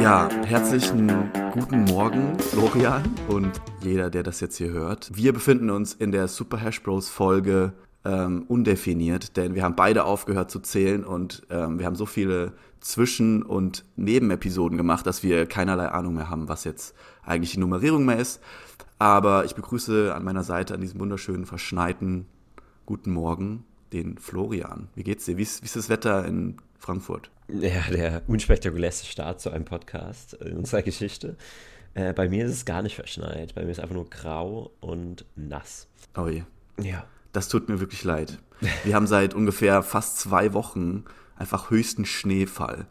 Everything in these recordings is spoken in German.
Ja, herzlichen guten Morgen, Florian und jeder, der das jetzt hier hört. Wir befinden uns in der Super Hash Bros Folge ähm, undefiniert, denn wir haben beide aufgehört zu zählen und ähm, wir haben so viele Zwischen- und Nebenepisoden gemacht, dass wir keinerlei Ahnung mehr haben, was jetzt eigentlich die Nummerierung mehr ist. Aber ich begrüße an meiner Seite an diesem wunderschönen, verschneiten guten Morgen den Florian. Wie geht's dir? Wie ist, wie ist das Wetter in Frankfurt? Ja, der unspektakulärste Start zu einem Podcast in unserer Geschichte. Äh, bei mir ist es gar nicht verschneit. Bei mir ist einfach nur grau und nass. Oh je. Ja. Das tut mir wirklich leid. Wir haben seit ungefähr fast zwei Wochen einfach höchsten Schneefall.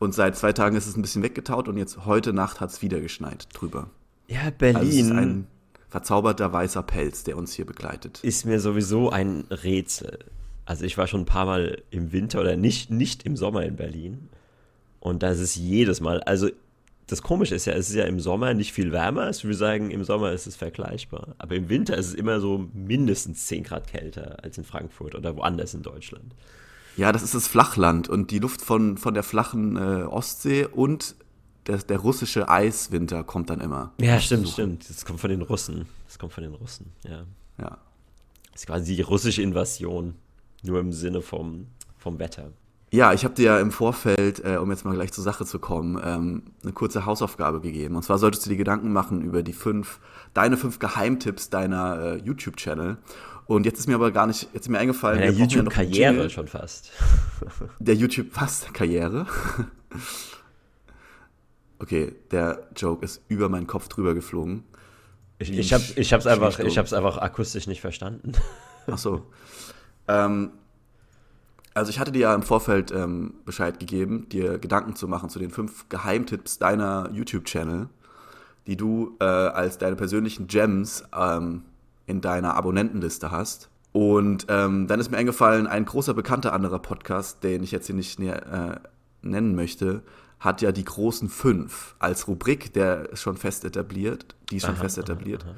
Und seit zwei Tagen ist es ein bisschen weggetaut und jetzt heute Nacht hat es wieder geschneit drüber. Ja, Also es Berlin ist ein verzauberter weißer Pelz, der uns hier begleitet. ist mir sowieso ein Rätsel. Also ich war schon ein paar Mal im Winter oder nicht, nicht im Sommer in Berlin. Und das ist jedes Mal, also das Komische ist ja, es ist ja im Sommer nicht viel wärmer. Ich würde sagen, im Sommer ist es vergleichbar. Aber im Winter ist es immer so mindestens 10 Grad kälter als in Frankfurt oder woanders in Deutschland. Ja, das ist das Flachland und die Luft von, von der flachen äh, Ostsee und der, der russische Eiswinter kommt dann immer. Ja, stimmt, stimmt. Das kommt von den Russen. Das kommt von den Russen, ja. Ja. Das ist quasi die russische Invasion. Nur im Sinne vom, vom Wetter. Ja, ich habe dir ja im Vorfeld, äh, um jetzt mal gleich zur Sache zu kommen, ähm, eine kurze Hausaufgabe gegeben. Und zwar solltest du dir Gedanken machen über die fünf, deine fünf Geheimtipps deiner äh, YouTube-Channel. Und jetzt ist mir aber gar nicht, jetzt ist mir eingefallen, ja einen YouTube-Karriere schon fast. Der YouTube fast Karriere. okay, der Joke ist über meinen Kopf drüber geflogen. Ich, ich, hab, ich hab's einfach, ich hab's einfach akustisch nicht verstanden. Ach so. ähm, also ich hatte dir ja im Vorfeld ähm, Bescheid gegeben, dir Gedanken zu machen zu den fünf Geheimtipps deiner YouTube-Channel, die du äh, als deine persönlichen Gems ähm, in deiner Abonnentenliste hast. Und ähm, dann ist mir eingefallen, ein großer bekannter anderer Podcast, den ich jetzt hier nicht näher, äh, nennen möchte, hat ja die großen fünf als Rubrik, der ist schon fest etabliert, die ist schon Aha, fest aha, etabliert. aha.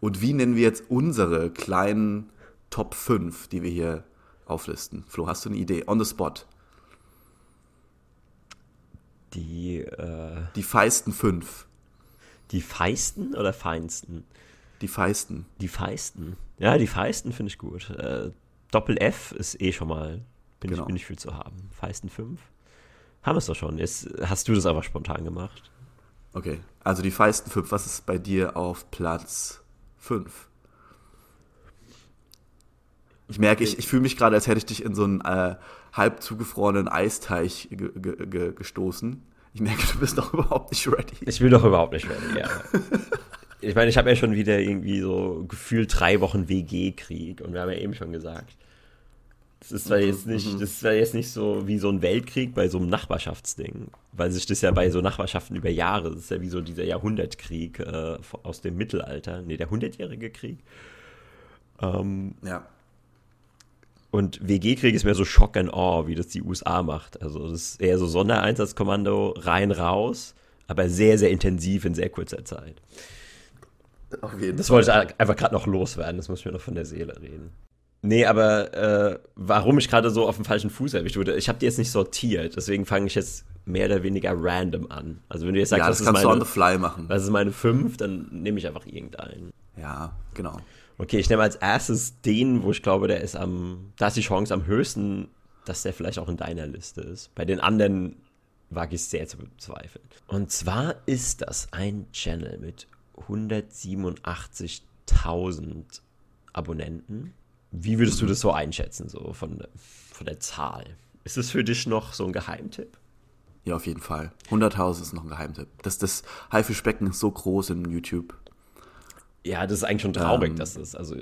Und wie nennen wir jetzt unsere kleinen Top 5, die wir hier auflisten? Flo, hast du eine Idee? On the spot. Die, äh, Die feisten fünf. die feisten oder feinsten? Die feisten. Die feisten. Ja, die feisten finde ich gut. Äh, Doppel F ist eh schon mal, bin, Genau. ich, bin ich viel zu haben. Feisten 5. Haben wir es doch schon. Jetzt hast du das einfach spontan gemacht. Okay. Also die feisten fünf. Was ist bei dir auf Platz 5? Ich merke, ich, ich fühle mich gerade, als hätte ich dich in so einen äh, halb zugefrorenen Eisteich ge ge ge gestoßen. Ich merke, du bist noch überhaupt nicht ready. Ich will doch überhaupt nicht ready, ja. Ich meine, ich habe ja schon wieder irgendwie so gefühlt drei Wochen WG-Krieg und wir haben ja eben schon gesagt, das ist zwar jetzt nicht, das ist zwar jetzt nicht so wie so ein Weltkrieg bei so einem Nachbarschaftsding, weil sich das ja bei so Nachbarschaften über Jahre, das ist ja wie so dieser Jahrhundertkrieg äh, aus dem Mittelalter, nee, der hundertjährige Krieg. Ähm, Ja. Und WG-Krieg ist mehr so Shock and Awe, wie das die USA macht. Also das ist eher so Sondereinsatzkommando, rein, raus, aber sehr, sehr intensiv in sehr kurzer Zeit. Auf jeden Das wollte ich einfach gerade noch loswerden, das muss ich mir noch von der Seele reden. Nee, aber äh, warum ich gerade so auf dem falschen Fuß erwischt wurde, ich habe die jetzt nicht sortiert, deswegen fange ich jetzt mehr oder weniger random an. Also wenn du jetzt sagst, Ja, das ist kannst du on meine, the fly machen. was ist meine 5, dann nehme ich einfach irgendeinen. Ja, genau. Okay, ich nehme als erstes den, wo ich glaube, der ist am, da ist die Chance am höchsten, dass der vielleicht auch in deiner Liste ist. Bei den anderen wage ich sehr zu bezweifeln. Und zwar ist das ein Channel mit 187.000 Abonnenten. Wie würdest du das so einschätzen, so von, von der Zahl? Ist es für dich noch so ein Geheimtipp? Ja, auf jeden Fall. 100.000 ist noch ein Geheimtipp. Das, das Haifischbecken ist so groß in YouTube. Ja, das ist eigentlich schon traurig, Ähm, dass das, also,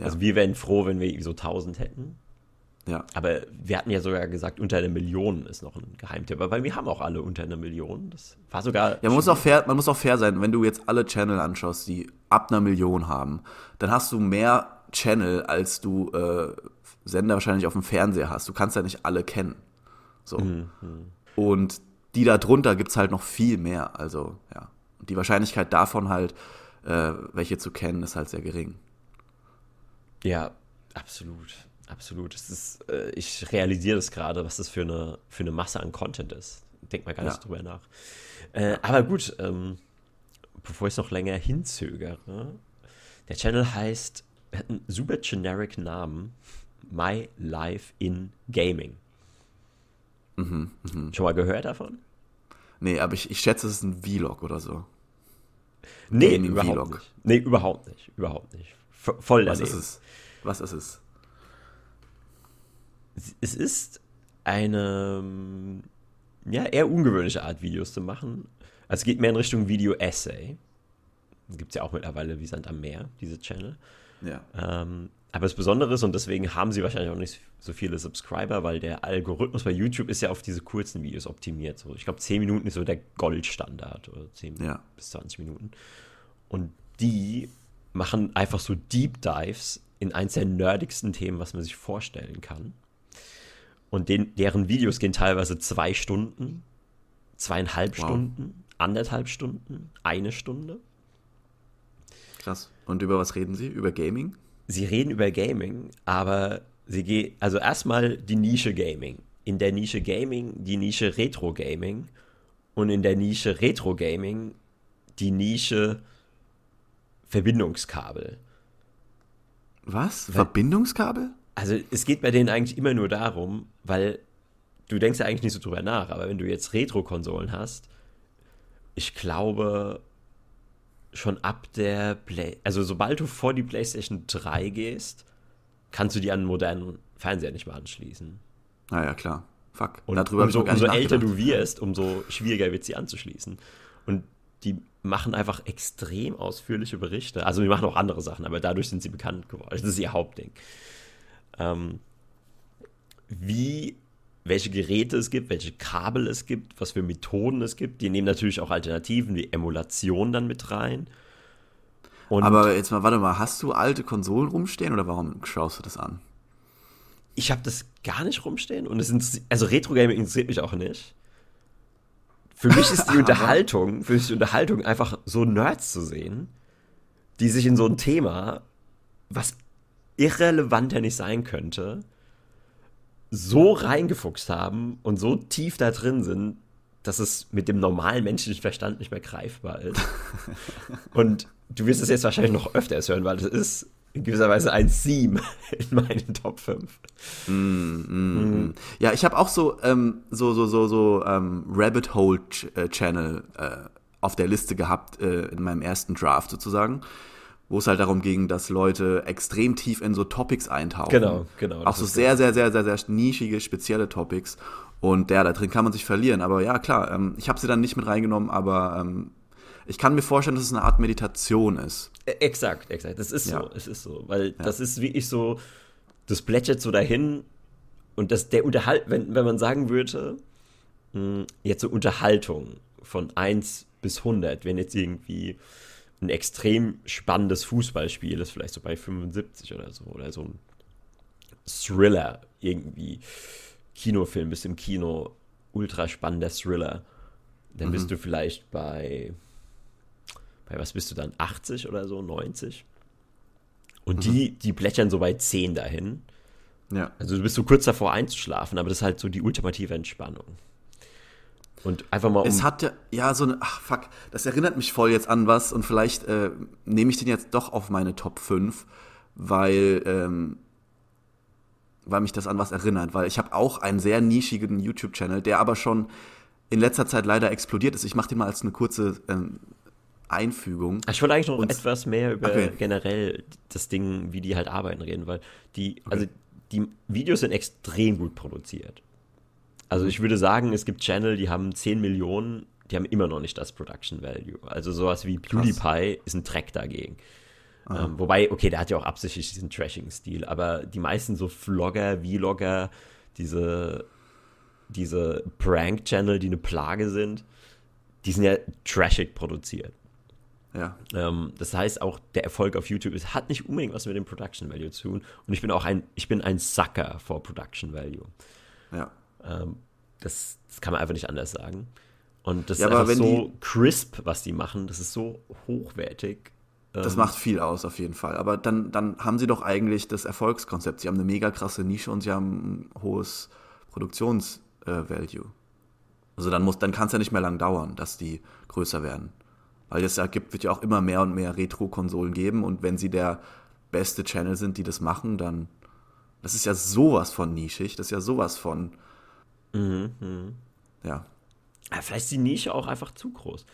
also wir wären froh, wenn wir so 1000 hätten. Ja. Aber wir hatten ja sogar gesagt, unter einer Million ist noch ein Geheimtipp. Aber wir haben auch alle unter einer Million. Das war sogar. Ja, man muss, auch fair, man muss auch fair sein, wenn du jetzt alle Channel anschaust, die ab einer Million haben, dann hast du mehr Channel, als du äh, Sender wahrscheinlich auf dem Fernseher hast. Du kannst ja nicht alle kennen. So. Und die da drunter gibt es halt noch viel mehr. Also, ja. Und die Wahrscheinlichkeit davon halt, äh, welche zu kennen, ist halt sehr gering. Ja, absolut. Absolut. Es ist, äh, ich realisiere das gerade, was das für eine, für eine Masse an Content ist. denkt man gar nicht drüber nach. Äh, aber gut, ähm, bevor ich es noch länger hinzögere, der Channel heißt, hat einen super generic Namen, My Life in Gaming. Mhm, mh. Schon mal gehört davon? Nee, aber ich, ich schätze, es ist ein Vlog oder so. Nee, überhaupt Vlog. nicht. Nee, überhaupt nicht. Überhaupt nicht. voll daneben. Was ist es? Was ist es? Es ist eine ja, eher ungewöhnliche Art, Videos zu machen. Also es geht mehr in Richtung Video-Essay. Gibt es ja auch mittlerweile wie Sand am Meer, diese Channel. Ja. Ähm, aber das Besondere ist, und deswegen haben sie wahrscheinlich auch nicht so viele Subscriber, weil der Algorithmus bei YouTube ist ja auf diese kurzen Videos optimiert. So, ich glaube, 10 Minuten ist so der Goldstandard oder 10 ja. bis 20 Minuten. Und die machen einfach so Deep Dives in eins der nerdigsten Themen, was man sich vorstellen kann. Und den, deren Videos gehen teilweise zwei Stunden, zweieinhalb wow. Stunden, anderthalb Stunden, eine Stunde. Krass. Und über was reden Sie? Über Gaming? Sie reden über Gaming, aber sie gehen, also erstmal die Nische Gaming. In der Nische Gaming die Nische Retro Gaming und in der Nische Retro Gaming die Nische Verbindungskabel. Was? Verbindungskabel? Also es geht bei denen eigentlich immer nur darum, weil du denkst ja eigentlich nicht so drüber nach, aber wenn du jetzt Retro-Konsolen hast, ich glaube schon ab der Play, also sobald du vor die PlayStation 3 gehst, kannst du die an einen modernen Fernseher nicht mehr anschließen. Naja, klar. Fuck. Und Darüber umso, umso älter du wirst, umso schwieriger wird sie anzuschließen. Und die machen einfach extrem ausführliche Berichte. Also die machen auch andere Sachen, aber dadurch sind sie bekannt geworden. Das ist ihr Hauptding ähm, wie, welche Geräte es gibt, welche Kabel es gibt, was für Methoden es gibt. Die nehmen natürlich auch Alternativen wie Emulation dann mit rein. Und Aber jetzt mal, warte mal, hast du alte Konsolen rumstehen oder warum schaust du das an? Ich habe das gar nicht rumstehen und es sind, also Retro Gaming interessiert mich auch nicht. Für mich ist die Unterhaltung, für mich die Unterhaltung einfach so Nerds zu sehen, die sich in so ein Thema, was irrelevanter nicht sein könnte, so reingefuchst haben und so tief da drin sind, dass es mit dem normalen menschlichen Verstand nicht mehr greifbar ist. und du wirst es jetzt wahrscheinlich noch öfters hören, weil es ist in gewisser Weise ein Theme in meinen Top 5. Mm, mm, mm. Ja, ich habe auch so, ähm, so, so, so, so ähm, Rabbit Hole äh, Channel äh, auf der Liste gehabt äh, in meinem ersten Draft sozusagen wo es halt darum ging, dass Leute extrem tief in so Topics eintauchen. Genau, genau. Auch so sehr, sehr, sehr, sehr, sehr nischige, spezielle Topics. Und ja, da drin kann man sich verlieren. Aber ja, klar, ähm, ich habe sie dann nicht mit reingenommen, aber ähm, ich kann mir vorstellen, dass es eine Art Meditation ist. E, exakt, exakt. Das ist ja. so, es ist so. Weil ja. das ist wirklich so, das plätschert so dahin und das, der Unterhalt, wenn, wenn man sagen würde, mh, hm, jetzt so Unterhaltung von 1 bis 100, wenn jetzt irgendwie ein extrem spannendes Fußballspiel ist, vielleicht so bei 75 oder so, oder so ein Thriller irgendwie. Kinofilm, bist im Kino, ultra spannender Thriller. Dann mhm. bist du vielleicht bei, bei was bist du dann, 80 oder so, 90? Und mhm. die, die plätschern so bei 10 dahin. Ja. Also du bist so kurz davor einzuschlafen, aber das ist halt so die ultimative Entspannung. Und einfach mal um. Es hat ja, ja, so eine, ach fuck, das erinnert mich voll jetzt an was und vielleicht äh, nehme ich den jetzt doch auf meine Top 5, weil, ähm, weil mich das an was erinnert, weil ich habe auch einen sehr nischigen YouTube-Channel, der aber schon in letzter Zeit leider explodiert ist. Ich mache den mal als eine kurze ähm, Einfügung. Ich wollte eigentlich noch und, etwas mehr über okay. generell das Ding, wie die halt arbeiten, reden, weil die, okay. also die Videos sind extrem gut produziert. Also ich würde sagen, es gibt Channel, die haben 10 Millionen, die haben immer noch nicht das Production Value. Also sowas wie PewDiePie Krass. ist ein Track dagegen. Ähm, wobei, okay, der hat ja auch absichtlich diesen Trashing-Stil, aber die meisten so Vlogger, Vlogger, diese, diese Prank-Channel, die eine Plage sind, die sind ja trashig produziert. Ja. Ähm, das heißt auch, der Erfolg auf YouTube ist, hat nicht unbedingt was mit dem Production Value zu tun. Und ich bin auch ein, ich bin ein Sucker vor Production Value. Ja. Ähm, das, das, kann man einfach nicht anders sagen. Und das ja, ist einfach so crisp, was die machen. Das ist so hochwertig. Das ähm, macht viel aus, auf jeden Fall. Aber dann, dann haben sie doch eigentlich das Erfolgskonzept. Sie haben eine mega krasse Nische und sie haben ein hohes Produktionsvalue. Äh, Also dann muss, dann kann es ja nicht mehr lang dauern, dass die größer werden. Weil es ja gibt, wird ja auch immer mehr und mehr Retro-Konsolen geben und wenn sie der beste Channel sind, die das machen, dann. Das ist ja sowas von nischig, das ist ja sowas von. Mhm, mh. Ja. ja. Vielleicht ist die Nische auch einfach zu groß.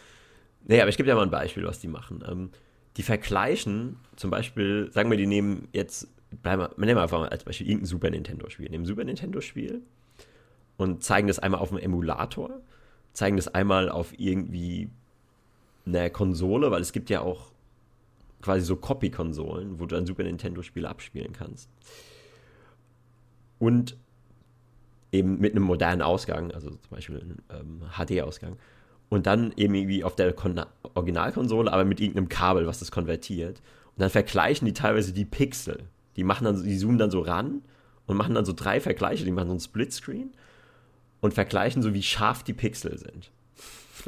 Nee, aber ich gebe dir mal ein Beispiel, was die machen. Ähm, die vergleichen, zum Beispiel, sagen wir, die nehmen jetzt, bleiben wir, nehmen wir einfach mal als Beispiel irgendein Super Nintendo-Spiel. Nehmen ein Super Nintendo-Spiel und zeigen das einmal auf dem Emulator, zeigen das einmal auf irgendwie einer Konsole, weil es gibt ja auch quasi so Copy-Konsolen, wo du ein Super Nintendo-Spiel abspielen kannst. Und eben mit einem modernen Ausgang, also zum Beispiel einem ähm, HD-Ausgang. Und dann eben irgendwie auf der Kon Originalkonsole, aber mit irgendeinem Kabel, was das konvertiert. Und dann vergleichen die teilweise die Pixel. Die machen dann, die zoomen dann so ran und machen dann so drei Vergleiche, die machen so einen Splitscreen und vergleichen so, wie scharf die Pixel sind.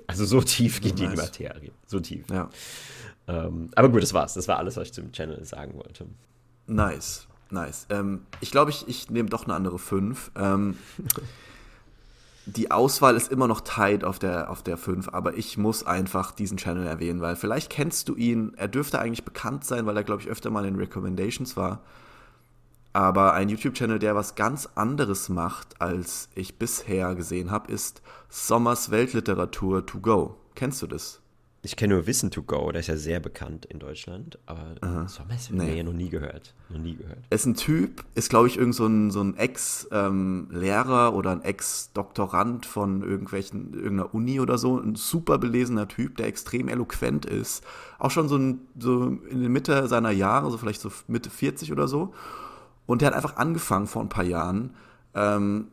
Also so tief geht nice. die Materie. So tief. Ja. Ähm, aber gut, das war's. Das war alles, was ich zum Channel sagen wollte. Nice. Nice. Ähm, ich glaube, ich, ich nehme doch eine andere 5. Ähm, die Auswahl ist immer noch tight auf der, auf der 5, aber ich muss einfach diesen Channel erwähnen, weil vielleicht kennst du ihn. Er dürfte eigentlich bekannt sein, weil er, glaube ich, öfter mal in Recommendations war. Aber ein YouTube-Channel, der was ganz anderes macht, als ich bisher gesehen habe, ist Sommers Weltliteratur to go. Kennst du das? Ich kenne nur Wissen to Go, der ist ja sehr bekannt in Deutschland, aber Aha. Nee. nee, noch nie gehört. Noch nie gehört. Er ist ein Typ, ist glaube ich irgend so ein, so ein Ex-Lehrer ähm, oder ein Ex-Doktorand von irgendwelchen, irgendeiner Uni oder so. Ein super belesener Typ, der extrem eloquent ist. Auch schon so, ein, so in der Mitte seiner Jahre, so vielleicht so Mitte 40 oder so. Und der hat einfach angefangen vor ein paar Jahren, ähm,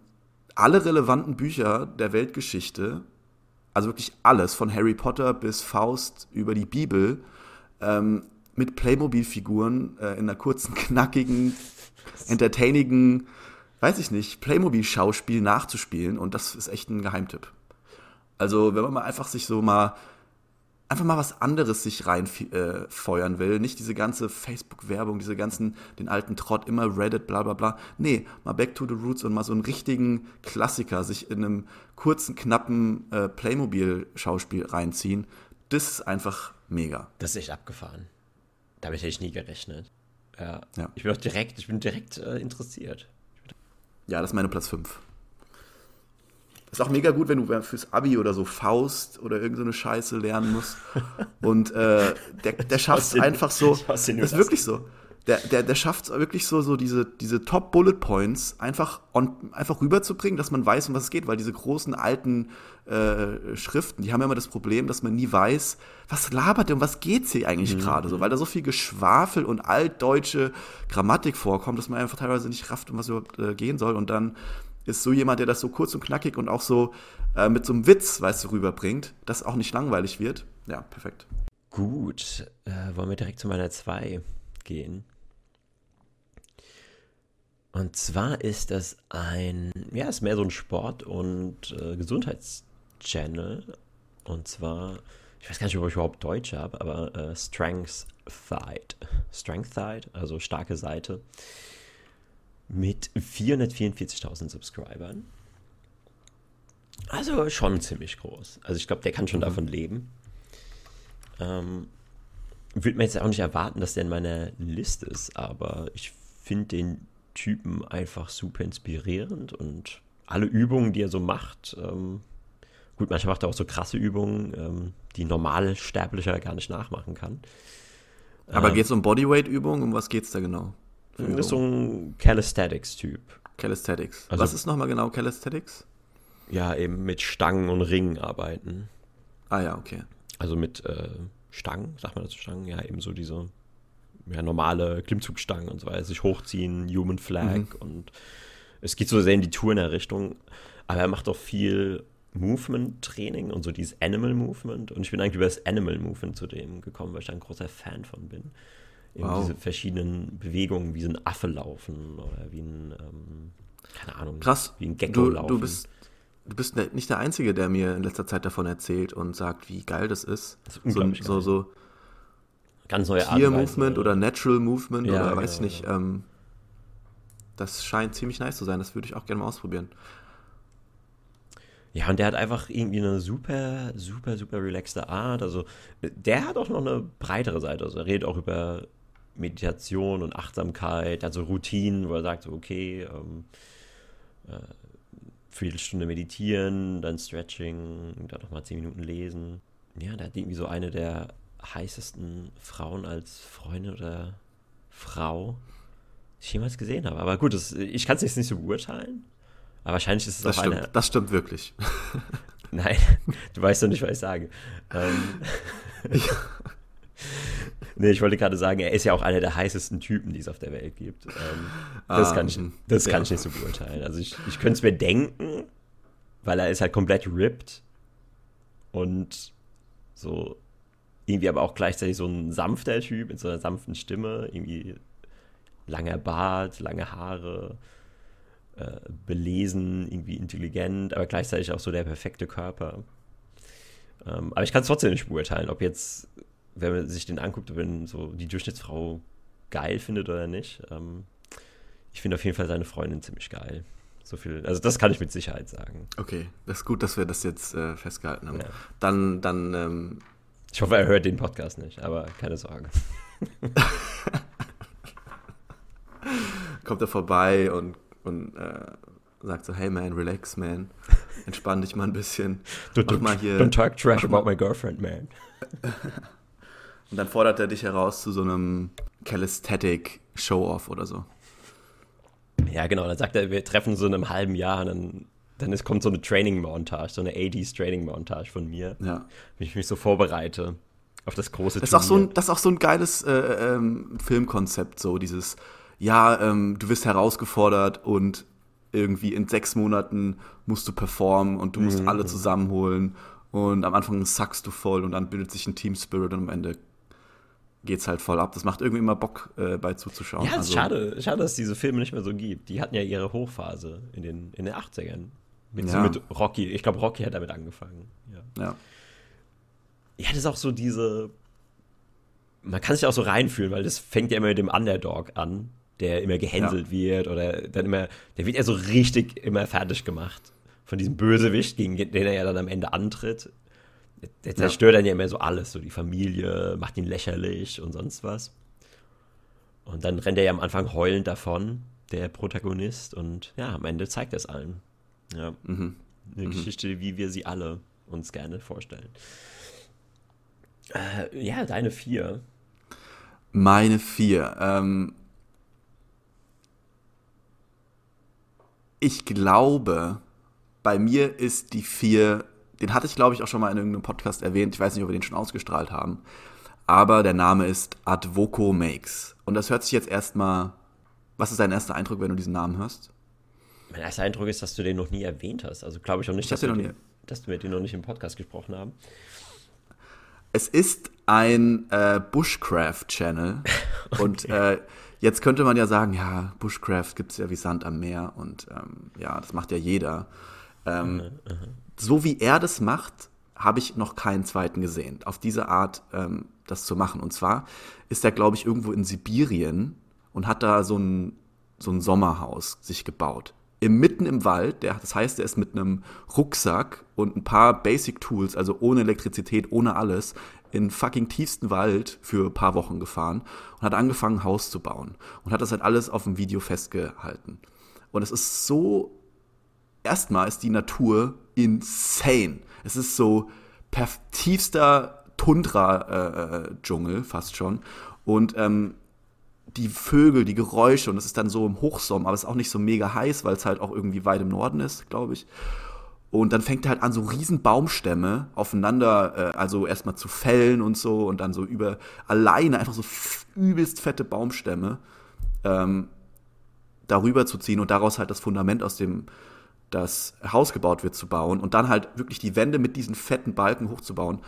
alle relevanten Bücher der Weltgeschichte also wirklich alles, von Harry Potter bis Faust über die Bibel, ähm, mit Playmobil-Figuren äh, in einer kurzen, knackigen, entertainigen, weiß ich nicht, Playmobil-Schauspiel nachzuspielen. Und das ist echt ein Geheimtipp. Also, wenn man mal einfach sich so mal einfach mal was anderes sich reinfeuern äh, will. Nicht diese ganze Facebook-Werbung, diese ganzen, den alten Trott, immer Reddit, bla bla bla. Nee, mal back to the roots und mal so einen richtigen Klassiker sich in einem kurzen, knappen äh, Playmobil-Schauspiel reinziehen. Das ist einfach mega. Das ist echt abgefahren. Damit hätte ich nie gerechnet. Ja. ja. Ich bin auch direkt, ich bin direkt äh, interessiert. Ja, das ist meine Platz 5. Ist auch mega gut, wenn du fürs Abi oder so Faust oder irgendeine so Scheiße lernen musst. Und äh, der, der schafft es einfach so. Das ist wirklich so. Der, der, der schafft es wirklich so, so diese, diese Top-Bullet Points einfach, on, einfach rüberzubringen, dass man weiß, um was es geht, weil diese großen alten äh, Schriften, die haben ja immer das Problem, dass man nie weiß, was labert denn, um was geht's hier eigentlich mhm. gerade so, weil da so viel Geschwafel und altdeutsche Grammatik vorkommt, dass man einfach teilweise nicht rafft, um was überhaupt äh, gehen soll. Und dann ist so jemand, der das so kurz und knackig und auch so äh, mit so einem Witz, weißt du, rüberbringt, dass auch nicht langweilig wird. Ja, perfekt. Gut, äh, wollen wir direkt zu meiner 2 gehen. Und zwar ist das ein, ja, ist mehr so ein Sport- und äh, Gesundheitschannel. Und zwar, ich weiß gar nicht, ob ich überhaupt Deutsch habe, aber äh, Strength Side. Strength Side, also starke Seite mit 444.000 Subscribern. Also schon ziemlich groß. Also ich glaube, der kann schon mhm. davon leben. Ähm, würde mir jetzt auch nicht erwarten, dass der in meiner Liste ist, aber ich finde den Typen einfach super inspirierend und alle Übungen, die er so macht, ähm, gut, manchmal macht er auch so krasse Übungen, ähm, die normal Sterblicher gar nicht nachmachen kann. Aber ähm, geht es um Bodyweight-Übungen? Um was geht es da genau? Das ist so ein Calisthenics-Typ. Calisthenics. Also, Was ist nochmal genau Calisthenics? Ja, eben mit Stangen und Ringen arbeiten. Ah ja, okay. Also mit äh, Stangen, sagt man dazu Stangen? Ja, eben so diese ja, normale Klimmzugstangen und so weiter, sich hochziehen, Human Flag mhm. und es geht so sehr in die Tour in der Richtung. Aber er macht auch viel Movement-Training und so dieses Animal Movement. Und ich bin eigentlich über das Animal Movement zu dem gekommen, weil ich da ein großer Fan von bin wow. diese verschiedenen Bewegungen, wie so ein Affe laufen oder wie ein, ähm, keine Ahnung, Krass. wie ein Gecko du, laufen. Du bist, du bist ne, nicht der Einzige, der mir in letzter Zeit davon erzählt und sagt, wie geil das ist. Das ist so, so, so ganz neue Tier Movement oder Natural Movement ja, oder genau, weiß ich nicht. Ja. Ähm, das scheint ziemlich nice zu sein. Das würde ich auch gerne mal ausprobieren. Ja, und der hat einfach irgendwie eine super, super, super relaxte Art. Also, der hat auch noch eine breitere Seite. Also, er redet auch über Meditation und Achtsamkeit, also Routinen, wo er sagt, so, okay, ähm, äh, Viertelstunde meditieren, dann Stretching, dann nochmal zehn Minuten lesen. Ja, der hat irgendwie so eine der heißesten Frauen als Freundin oder Frau, die ich jemals gesehen habe. Aber gut, das, ich kann es jetzt nicht so beurteilen. Aber wahrscheinlich ist es das auch stimmt, eine. Das stimmt wirklich. Nein, du weißt doch nicht, was ich sage. Ähm, nee, ich wollte gerade sagen, er ist ja auch einer der heißesten Typen, die es auf der Welt gibt. Ähm, das Ah, kann, ich, das kann ich nicht so beurteilen. Also ich, ich könnte es mir denken, weil er ist halt komplett ripped und so irgendwie aber auch gleichzeitig so ein sanfter Typ mit so einer sanften Stimme, irgendwie langer Bart, lange Haare, äh, belesen, irgendwie intelligent, aber gleichzeitig auch so der perfekte Körper. Ähm, aber ich kann es trotzdem nicht beurteilen, ob jetzt, wenn man sich den anguckt, ob man so die Durchschnittsfrau geil findet oder nicht. Ähm, ich finde auf jeden Fall seine Freundin ziemlich geil. So viel, also das kann ich mit Sicherheit sagen. Okay, das ist gut, dass wir das jetzt äh, festgehalten haben. Ja. Dann, dann, ähm, Ich hoffe, er hört den Podcast nicht, aber keine Sorge. kommt er vorbei und, und äh, sagt so, hey man, relax man, entspann dich mal ein bisschen. Don't, Mach mal hier- don't talk trash about my girlfriend, man. Und dann fordert er dich heraus zu so einem Calisthenic Show-Off oder so. Ja, genau. Dann sagt er, wir treffen so in einem halben Jahr und dann, dann ist, kommt so eine Training-Montage, so eine 80s Training-Montage von mir, Ja. wie ich mich so vorbereite auf das große Das ist, auch so ein, das ist auch so ein geiles äh, ähm, Filmkonzept, so dieses, ja, ähm, du wirst herausgefordert und irgendwie in sechs Monaten musst du performen und du musst Mhm. alle zusammenholen und am Anfang sackst du voll und dann bildet sich ein Team Spirit und am Ende geht's halt voll ab. Das macht irgendwie immer Bock, äh, bei zuzuschauen. Ja, es Also, ist schade, schade, dass es diese Filme nicht mehr so gibt. Die hatten ja ihre Hochphase in den, in den 80ern. Mit, so Ja. mit Rocky. Ich glaube, Rocky hat damit angefangen. Ja. Ja. ja, das ist auch so diese. Man kann sich auch so reinfühlen, weil das fängt ja immer mit dem Underdog an, der immer gehänselt wird oder dann immer. Der wird ja so richtig immer fertig gemacht. Von diesem Bösewicht, gegen den er ja dann am Ende antritt. Der zerstört dann ja immer so alles, so die Familie, macht ihn lächerlich und sonst was. Und dann rennt er ja am Anfang heulend davon, der Protagonist, und ja, am Ende zeigt er es allen. Ja. Mhm. Eine Geschichte, wie wir sie alle uns gerne vorstellen. Äh, ja, deine vier. Meine vier. Ähm, ich glaube, bei mir ist die vier, den hatte ich glaube ich auch schon mal in irgendeinem Podcast erwähnt, ich weiß nicht, ob wir den schon ausgestrahlt haben, aber der Name ist Advoco Makes. Und das hört sich jetzt erstmal, was ist dein erster Eindruck, wenn du diesen Namen hörst? Mein erster Eindruck ist, dass du den noch nie erwähnt hast. Also glaube ich auch nicht, Ich dass, wir den dass wir den noch nicht im Podcast gesprochen haben. Es ist ein äh, Bushcraft-Channel. Und äh, jetzt könnte man ja sagen, ja, Bushcraft gibt es ja wie Sand am Meer und ähm, ja, das macht ja jeder. Ähm, so wie er das macht, habe ich noch keinen zweiten gesehen, auf diese Art ähm, das zu machen. Und zwar ist er, glaube ich, irgendwo in Sibirien und hat da so ein, so ein Sommerhaus sich gebaut. Im, mitten im Wald, der, das heißt, er ist mit einem Rucksack und ein paar Basic Tools, also ohne Elektrizität, ohne alles, in fucking tiefsten Wald für ein paar Wochen gefahren und hat angefangen, ein Haus zu bauen. Und hat das halt alles auf dem Video festgehalten. Und es ist so erstmal ist die Natur insane. Es ist so perf tiefster Tundra-Dschungel fast schon. Und ähm, die Vögel, die Geräusche und es ist dann so im Hochsommer, aber es ist auch nicht so mega heiß, weil es halt auch irgendwie weit im Norden ist, glaube ich. Und dann fängt er halt an, so riesen Baumstämme aufeinander, äh, also erstmal zu fällen und so und dann so über alleine einfach so übelst fette Baumstämme ähm, darüber zu ziehen und daraus halt das Fundament, aus dem das Haus gebaut wird, zu bauen und dann halt wirklich die Wände mit diesen fetten Balken hochzubauen.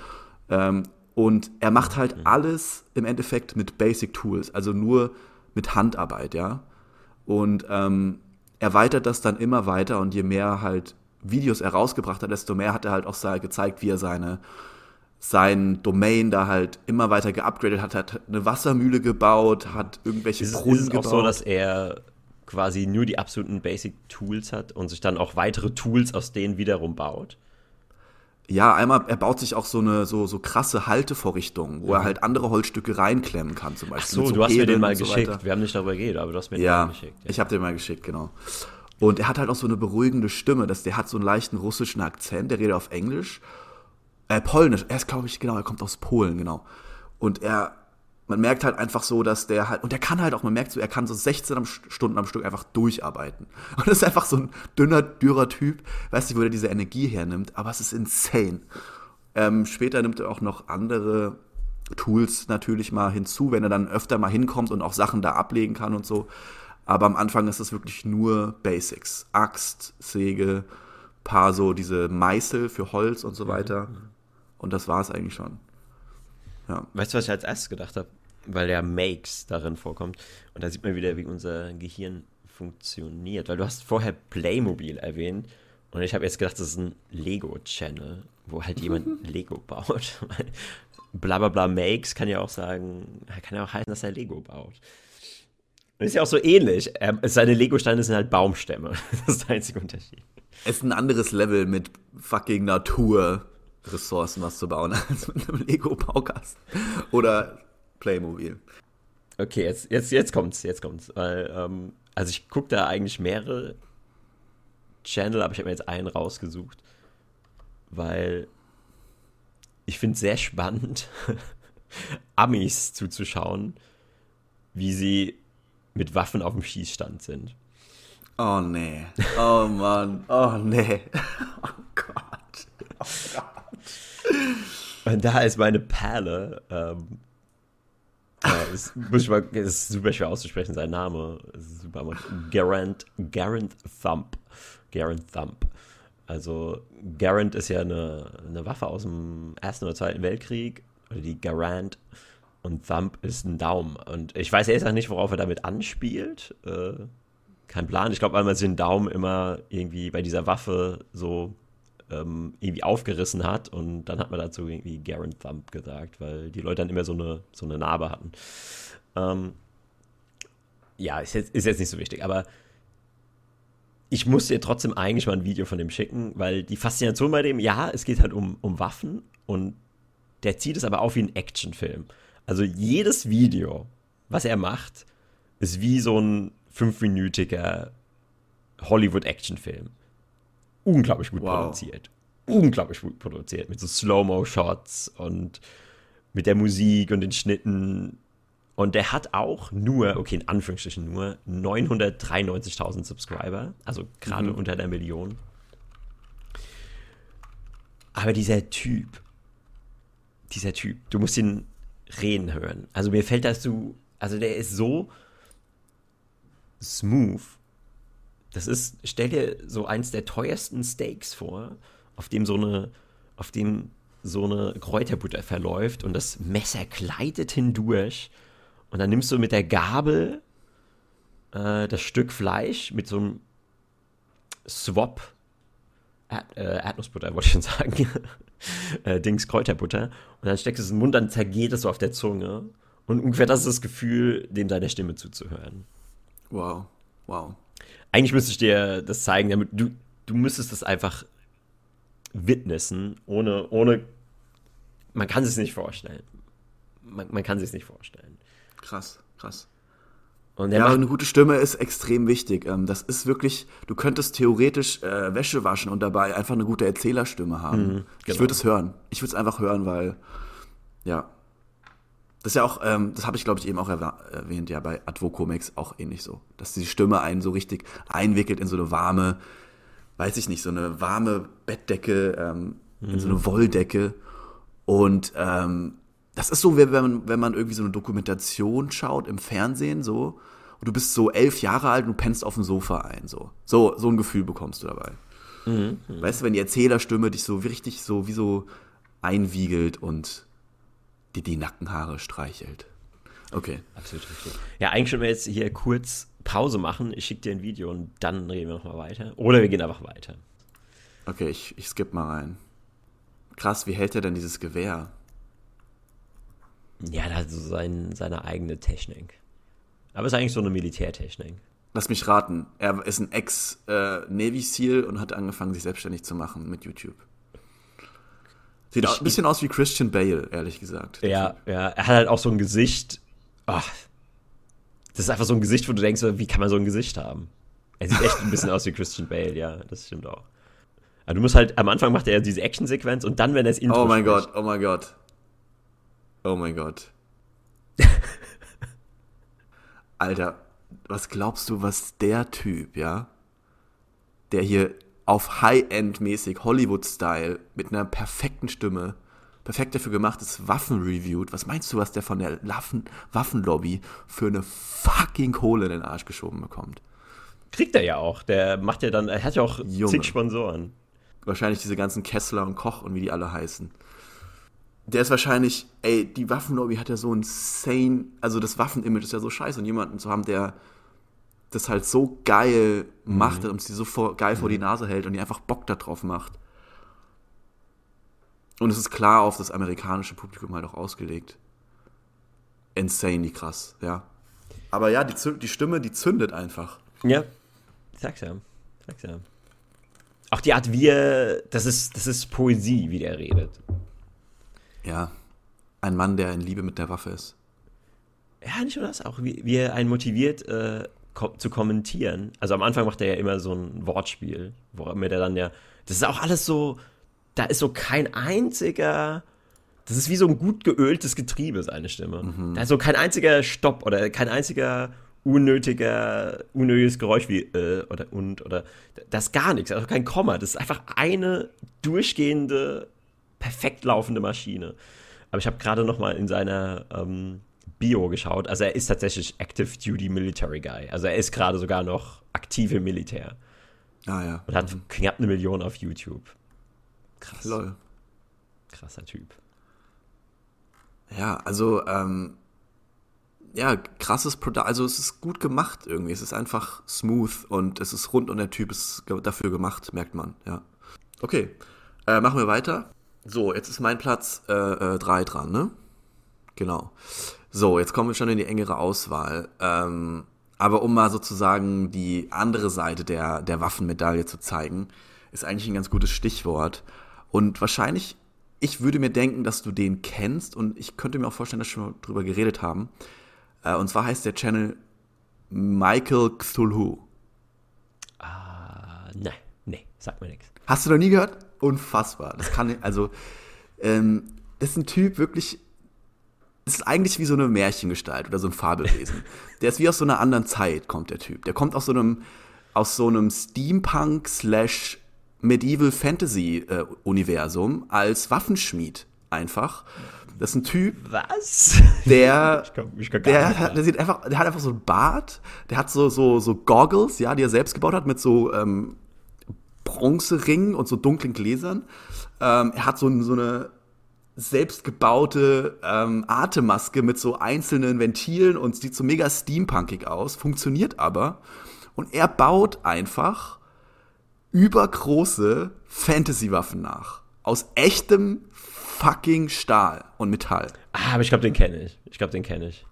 Ähm, und er macht halt alles im Endeffekt mit Basic Tools, also nur mit Handarbeit, ja. Und ähm, erweitert das dann immer weiter und je mehr halt Videos er rausgebracht hat, desto mehr hat er halt auch gezeigt, wie er seine sein Domain da halt immer weiter geupgradet hat, hat eine Wassermühle gebaut, hat irgendwelche Ist Brunnen ist es auch gebaut. so, dass er quasi nur die absoluten Basic Tools hat und sich dann auch weitere Tools aus denen wiederum baut? Ja, einmal, er baut sich auch so eine so, so krasse Haltevorrichtungen, wo mhm. er halt andere Holzstücke reinklemmen kann, zum Beispiel. Ach so, so du hast mir den mal geschickt. So Wir haben nicht darüber geredet, aber du hast mir ja, den mal geschickt. Ja, ich habe den mal geschickt, genau. Und er hat halt auch so eine beruhigende Stimme, dass der hat so einen leichten russischen Akzent, der redet auf Englisch. Äh, Polnisch, er ist, glaube ich, genau, er kommt aus Polen, genau. Und er man merkt halt einfach so, dass der halt, und der kann halt auch, man merkt so, er kann so 16 Stunden am Stück einfach durcharbeiten. Und das ist einfach so ein dünner, dürrer Typ, weiß nicht, wo er diese Energie hernimmt, aber es ist insane. Ähm, später nimmt er auch noch andere Tools natürlich mal hinzu, wenn er dann öfter mal hinkommt und auch Sachen da ablegen kann und so. Aber am Anfang ist es wirklich nur Basics. Axt, Säge, paar so diese Meißel für Holz und so weiter. Und das war es eigentlich schon. Ja. Weißt du, was ich als erstes gedacht habe? Weil der Makes darin vorkommt. Und da sieht man wieder, wie unser Gehirn funktioniert. Weil du hast vorher Playmobil erwähnt. Und ich habe jetzt gedacht, das ist ein Lego-Channel, wo halt jemand Lego baut. Blablabla Makes kann ja auch sagen, kann ja auch heißen, dass er Lego baut. Und ist ja auch so ähnlich. seine Lego-Steine sind halt Baumstämme. Das ist der einzige Unterschied. Es ist ein anderes Level mit fucking Natur. Ressourcen was zu bauen als mit einem Lego-Baukasten. Oder Playmobil. Okay, jetzt, jetzt, jetzt kommt's, jetzt kommt's. Weil, ähm, also ich gucke da eigentlich mehrere Channel, aber ich habe mir jetzt einen rausgesucht, weil ich finde es sehr spannend, Amis zuzuschauen, wie sie mit Waffen auf dem Schießstand sind. Oh nee. Oh Mann. Oh nee. Oh Gott. Oh Gott. Und da ist meine Perle. Ähm, äh, ist, ich mal, ist super schwer auszusprechen, sein Name. Ist super. Garant, Garant Thump. Garant Thump. Also, Garant ist ja eine, eine Waffe aus dem Ersten oder Zweiten Weltkrieg. Oder die Garant. Und Thump ist ein Daumen. Und ich weiß noch nicht, worauf er damit anspielt. Äh, kein Plan. Ich glaube, weil man den Daumen immer irgendwie bei dieser Waffe so ähm, irgendwie aufgerissen hat und dann hat man dazu irgendwie Garen Thump gesagt, weil die Leute dann immer so eine, so eine Narbe hatten. Ähm, ja, ist jetzt, ist jetzt nicht so wichtig, aber ich muss dir trotzdem eigentlich mal ein Video von dem schicken, weil die Faszination bei dem, ja, es geht halt um, um Waffen und der zieht es aber auf wie ein Actionfilm. Also jedes Video, was er macht, ist wie so ein fünfminütiger Hollywood-Actionfilm unglaublich gut wow. produziert. Unglaublich gut produziert. Mit so Slow-Mo-Shots und mit der Musik und den Schnitten. Und der hat auch nur, okay, in Anführungsstrichen nur, 993.000 Subscriber. Also gerade mhm. unter der Million. Aber dieser Typ, dieser Typ, du musst ihn reden hören. Also mir fällt das so, also der ist so smooth das ist, stell dir so eins der teuersten Steaks vor, auf dem so eine, auf dem so eine Kräuterbutter verläuft und das Messer gleitet hindurch und dann nimmst du mit der Gabel äh, das Stück Fleisch mit so einem Swap Erd, äh, Erdnussbutter, wollte ich schon sagen. äh, Dings Kräuterbutter. Und dann steckst du es in den Mund, dann zergeht es so auf der Zunge. Und ungefähr das ist das Gefühl, dem seiner Stimme zuzuhören. Wow, wow eigentlich müsste ich dir das zeigen, damit du, du müsstest das einfach witnessen, ohne, ohne, man kann es nicht vorstellen. Man, man kann es nicht vorstellen. Krass, krass. Und ja, eine gute Stimme ist extrem wichtig. Ähm, das ist wirklich, du könntest theoretisch äh, Wäsche waschen und dabei einfach eine gute Erzählerstimme haben. Mhm, genau. Ich würde es hören. Ich würde es einfach hören, weil, ja, das ist ja auch, ähm, das habe ich glaube ich eben auch erwähnt, ja bei Advocomics auch ähnlich so, dass die Stimme einen so richtig einwickelt in so eine warme, weiß ich nicht, so eine warme Bettdecke, ähm, mhm. in so eine mhm. Wolldecke und ähm, das ist so, wenn man, wenn man irgendwie so eine Dokumentation schaut im Fernsehen, so, und du bist so elf Jahre alt und du pennst auf dem Sofa ein, so. So, so ein Gefühl bekommst du dabei. Mhm. Weißt du, wenn die Erzählerstimme dich so richtig so wie so einwiegelt und die die Nackenhaare streichelt. Okay. Absolut richtig. Ja, eigentlich können wir jetzt hier kurz Pause machen. Ich schicke dir ein Video und dann reden wir nochmal weiter. Oder wir gehen einfach weiter. Okay, ich, ich skippe mal rein. Krass, wie hält er denn dieses Gewehr? Ja, da hat so sein, seine eigene Technik. Aber es ist eigentlich so eine Militärtechnik. Lass mich raten, er ist ein Ex-Navy äh, SEAL und hat angefangen, sich selbstständig zu machen mit YouTube. Sieht auch ein bisschen aus wie Christian Bale, ehrlich gesagt. Ja, ja. Er hat halt auch so ein Gesicht. Ach, das ist einfach so ein Gesicht, wo du denkst, wie kann man so ein Gesicht haben? Er sieht echt ein bisschen aus wie Christian Bale, ja, das stimmt auch. Aber du musst halt, am Anfang macht er diese Actionsequenz und dann, wenn er das Intro Oh mein Gott, oh mein Gott. Oh mein Gott. Alter, was glaubst du, was der Typ, ja, der hier auf High-End-mäßig, Hollywood-Style, mit einer perfekten Stimme, perfekt dafür gemacht ist, Waffen reviewt. Was meinst du, was der von der Waffen Waffenlobby für eine fucking Kohle in den Arsch geschoben bekommt? Kriegt er ja auch. Der macht ja dann, er hat ja auch Junge. zig Sponsoren. Wahrscheinlich diese ganzen Kessler und Koch und wie die alle heißen. Der ist wahrscheinlich, ey, die Waffenlobby hat ja so ein insane, also das Waffenimage ist ja so scheiße und jemanden zu haben, der das halt so geil macht mhm. und sie so vor, geil mhm. vor die Nase hält und die einfach Bock darauf macht. Und es ist klar auf das amerikanische Publikum halt auch ausgelegt. Insanely krass, ja. Aber ja, die, die Stimme, die zündet einfach. Ja, sag's ja. Sag's ja. Auch die Art, wie er, das ist, das ist Poesie, wie der redet. Ja, ein Mann, der in Liebe mit der Waffe ist. Ja, nicht nur das, auch wie, wie er einen motiviert, äh, ko zu kommentieren. Also am Anfang macht er ja immer so ein Wortspiel, womit er dann ja. Das ist auch alles so. Da ist so kein einziger. Das ist wie so ein gut geöltes Getriebe, seine Stimme. Mhm. Da ist so kein einziger Stopp oder kein einziger unnötiger, unnötiges Geräusch wie äh, oder und oder das ist gar nichts, also kein Komma. Das ist einfach eine durchgehende, perfekt laufende Maschine. Aber ich habe gerade noch mal in seiner ähm, Bio geschaut. Also er ist tatsächlich Active Duty Military Guy. Also er ist gerade sogar noch aktiv im Militär. Ah ja. Und hat mhm. knapp eine Million auf YouTube. Krass. Lol. Krasser Typ. Ja, also, ähm, ja, krasses Produkt. Also es ist gut gemacht irgendwie. Es ist einfach smooth und es ist rund und der Typ ist dafür gemacht, merkt man, ja. Okay, äh, machen wir weiter. So, jetzt ist mein Platz 3 äh, äh, dran, ne? Genau. So, jetzt kommen wir schon in die engere Auswahl. Ähm, aber um mal sozusagen die andere Seite der, der Waffenmedaille zu zeigen, ist eigentlich ein ganz gutes Stichwort. Und wahrscheinlich, ich würde mir denken, dass du den kennst und ich könnte mir auch vorstellen, dass wir schon mal drüber geredet haben. Äh, und zwar heißt der Channel Michael Cthulhu. Ah, ne, ne, sagt mir nichts. Hast du noch nie gehört? Unfassbar. Das kann, also, ähm, das ist ein Typ wirklich, das ist eigentlich wie so eine Märchengestalt oder so ein Fabelwesen. Der ist wie aus so einer anderen Zeit, kommt der Typ. Der kommt aus so einem, aus so einem Steampunk slash Medieval Fantasy äh, Universum als Waffenschmied einfach. Das ist ein Typ. Was? Der, ich komm, ich der, hat, der sieht einfach, der hat einfach so einen Bart, der hat so, so, so Goggles, ja, die er selbst gebaut hat mit so ähm, Bronzeringen und so dunklen Gläsern. Ähm, er hat so, so eine selbstgebaute ähm, Atemmaske mit so einzelnen Ventilen und sieht so mega steampunkig aus, funktioniert aber. Und er baut einfach übergroße Fantasy-Waffen nach. Aus echtem fucking Stahl und Metall. Ah, aber ich glaube, den kenne ich. Ich glaube, den kenne ich.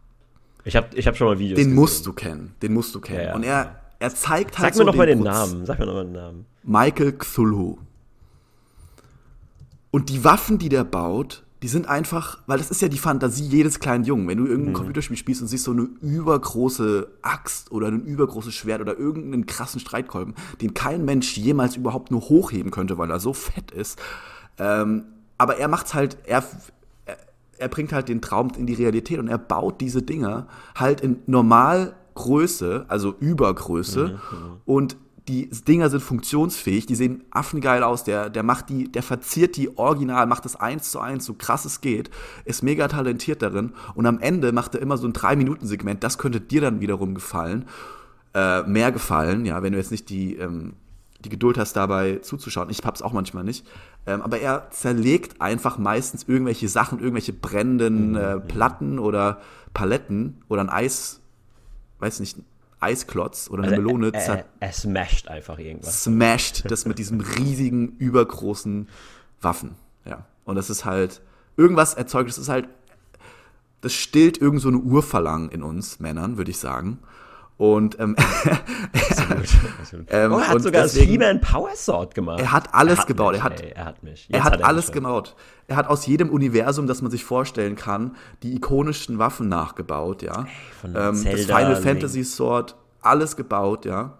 Ich habe ich hab schon mal Videos Den gesehen. musst du kennen. Den musst du kennen. Ja, ja. Und er, er zeigt halt Sag mir so noch mal den Namen. Sag mir noch mal den Namen. Michael Cthulhu. Und die Waffen, die der baut, die sind einfach, weil das ist ja die Fantasie jedes kleinen Jungen. Wenn du irgendein mhm. Computerspiel spielst und siehst so eine übergroße Axt oder ein übergroßes Schwert oder irgendeinen krassen Streitkolben, den kein Mensch jemals überhaupt nur hochheben könnte, weil er so fett ist. Ähm, aber er macht's halt, er, er bringt halt den Traum in die Realität und er baut diese Dinger halt in Normalgröße, also Übergröße. Mhm, mhm. und die Dinger sind funktionsfähig, die sehen affengeil aus, der, der macht die, der verziert die original, macht das eins zu eins, so krass es geht, ist mega talentiert darin und am Ende macht er immer so ein 3-Minuten-Segment, das könnte dir dann wiederum gefallen, äh, mehr gefallen, ja, wenn du jetzt nicht die, ähm, die Geduld hast, dabei zuzuschauen. Ich hab's auch manchmal nicht. Ähm, aber er zerlegt einfach meistens irgendwelche Sachen, irgendwelche brennenden mhm, äh, Platten oder Paletten oder ein Eis, weiß nicht, Eisklotz oder eine also Melone. Er, er, er, smasht einfach irgendwas. Smasht das mit diesem riesigen, übergroßen Waffen. Ja. Und das ist halt, irgendwas erzeugt, das ist halt, das stillt irgend so eine Urverlangen in uns Männern, würde ich sagen. Und ähm, ähm, oh, er hat sogar deswegen, das He-Man Power Sword gemacht. Er hat alles er hat gebaut. Mich, er hat, ey, er hat mich. Jetzt er hat, hat alles gebaut. Er hat aus jedem Universum, das man sich vorstellen kann, die ikonischen Waffen nachgebaut, ja. Ey, ähm, Zelda, das Final Link. Fantasy Sword, alles gebaut, ja.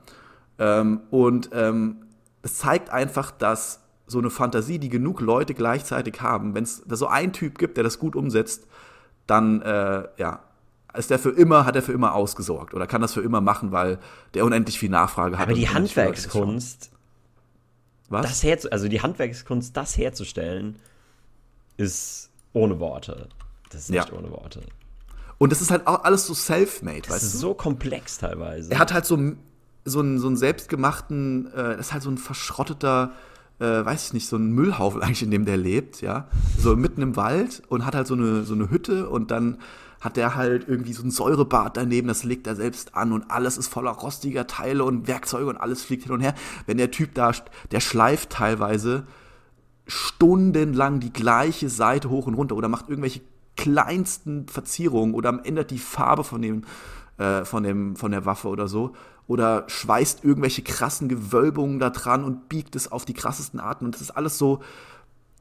Ähm, und ähm, es zeigt einfach, dass so eine Fantasie, die genug Leute gleichzeitig haben, wenn es da so einen Typ gibt, der das gut umsetzt, dann äh, ja, ist der für immer, hat er für immer ausgesorgt oder kann das für immer machen, weil der unendlich viel Nachfrage hat. Aber die Handwerkskunst, was? Das herzu also die Handwerkskunst, das herzustellen, ist ohne Worte. Das ist nicht ja. ohne Worte. Und das ist halt auch alles so self-made, weißt du? Das ist so komplex teilweise. Er hat halt so, so, einen, so einen selbstgemachten, äh, das ist halt so ein verschrotteter, äh, weiß ich nicht, so ein Müllhaufen eigentlich, in dem der lebt, ja. So mitten im Wald und hat halt so eine, so eine Hütte und dann hat der halt irgendwie so ein Säurebad daneben, das legt er selbst an und alles ist voller rostiger Teile und Werkzeuge und alles fliegt hin und her. Wenn der Typ da, der schleift teilweise stundenlang die gleiche Seite hoch und runter oder macht irgendwelche kleinsten Verzierungen oder ändert die Farbe von dem, äh, von dem, von der Waffe oder so oder schweißt irgendwelche krassen Gewölbungen da dran und biegt es auf die krassesten Arten und das ist alles so,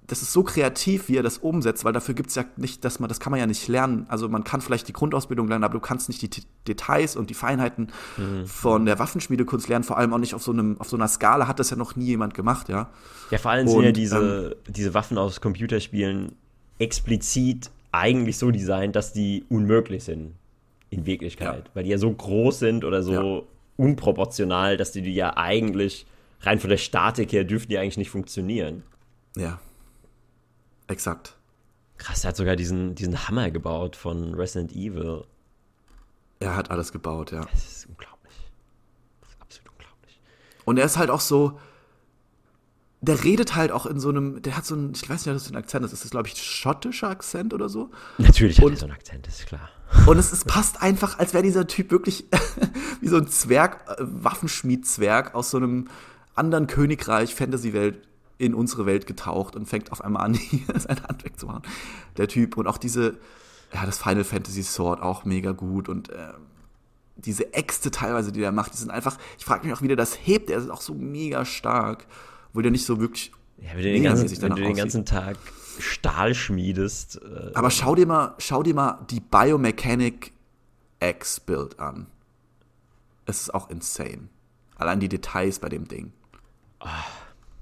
das ist so kreativ, wie er das umsetzt, weil dafür gibt es ja nicht, dass man, das kann man ja nicht lernen. Also man kann vielleicht die Grundausbildung lernen, aber du kannst nicht die T Details und die Feinheiten mhm. von der Waffenschmiedekunst lernen, vor allem auch nicht auf so einem, auf so einer Skala hat das ja noch nie jemand gemacht, ja. Ja, vor allem und, sind ja diese, ähm, diese Waffen aus Computerspielen explizit eigentlich so designt, dass die unmöglich sind in Wirklichkeit. Ja. Weil die ja so groß sind oder so ja. unproportional, dass die, die ja eigentlich rein von der Statik her dürften die eigentlich nicht funktionieren. Ja. Exakt. Krass, er hat sogar diesen, diesen Hammer gebaut von Resident Evil. Er hat alles gebaut, ja. Das ist unglaublich. Das ist absolut unglaublich. Und er ist halt auch so, der redet halt auch in so einem, der hat so einen, ich weiß nicht, was das für ein Akzent ist, ist das, glaube ich, schottischer Akzent oder so? Natürlich hat er so einen Akzent, ist klar. Und es, es passt einfach, als wäre dieser Typ wirklich wie so ein Zwerg, äh, Waffenschmied-Zwerg aus so einem anderen Königreich, Fantasy-Welt in unsere Welt getaucht und fängt auf einmal an, hier sein Handwerk zu machen. Der Typ und auch diese, ja, das Final Fantasy Sword auch mega gut und äh, diese Äxte teilweise, die der macht, die sind einfach, ich frage mich auch, wie der das hebt, der ist auch so mega stark, obwohl der nicht so wirklich. Ja, wenn du den ganzen, wenn du den ganzen Tag Stahl schmiedest. Äh, Aber schau dir mal, schau dir mal die Biomechanic X-Build an. Es ist auch insane. Allein die Details bei dem Ding.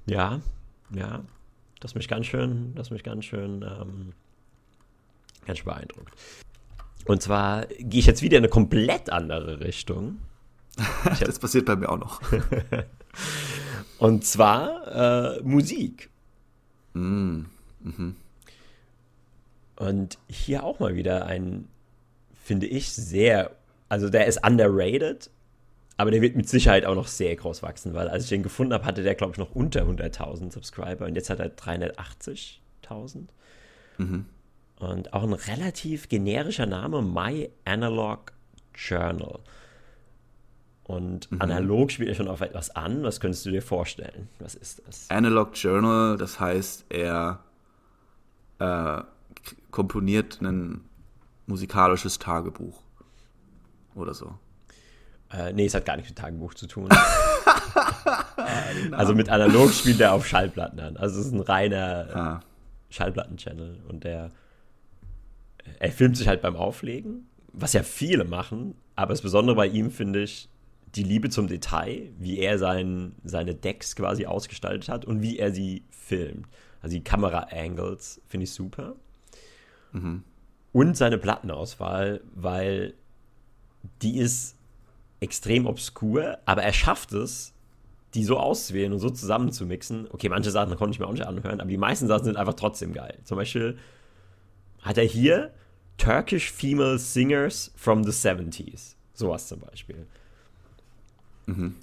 Ja, ja, das mich ganz schön, das mich ganz schön, ähm, ganz schön beeindruckt. Und zwar gehe ich jetzt wieder in eine komplett andere Richtung. das passiert bei mir auch noch. Und zwar äh, Musik. Mm. Mhm. Und hier auch mal wieder ein, finde ich, sehr, also der ist underrated, aber der wird mit Sicherheit auch noch sehr groß wachsen, weil als ich den gefunden habe, hatte der, glaube ich, noch unter 100.000 Subscriber und jetzt hat er 380.000. Mhm. Und auch ein relativ generischer Name, My Analog Journal. Und mhm. analog spielt er schon auf etwas an. Was könntest du dir vorstellen? Was ist das? Analog Journal, das heißt, er äh, komponiert ein musikalisches Tagebuch oder so. Äh, nee, es hat gar nichts mit Tagebuch zu tun. also mit analog spielt er auf Schallplatten an. Also es ist ein reiner ah. Schallplatten-Channel und der er filmt sich halt beim Auflegen, was ja viele machen, aber das Besondere bei ihm finde ich die Liebe zum Detail, wie er sein, seine Decks quasi ausgestaltet hat und wie er sie filmt. Also die Kamera-Angles finde ich super. Mhm. Und seine Plattenauswahl, weil die ist extrem obskur, aber er schafft es, die so auszuwählen und so zusammenzumixen. Okay, manche Sachen konnte ich mir auch nicht anhören, aber die meisten Sachen sind einfach trotzdem geil. Zum Beispiel hat er hier Turkish Female Singers from the 70s. Sowas zum Beispiel. Mhm.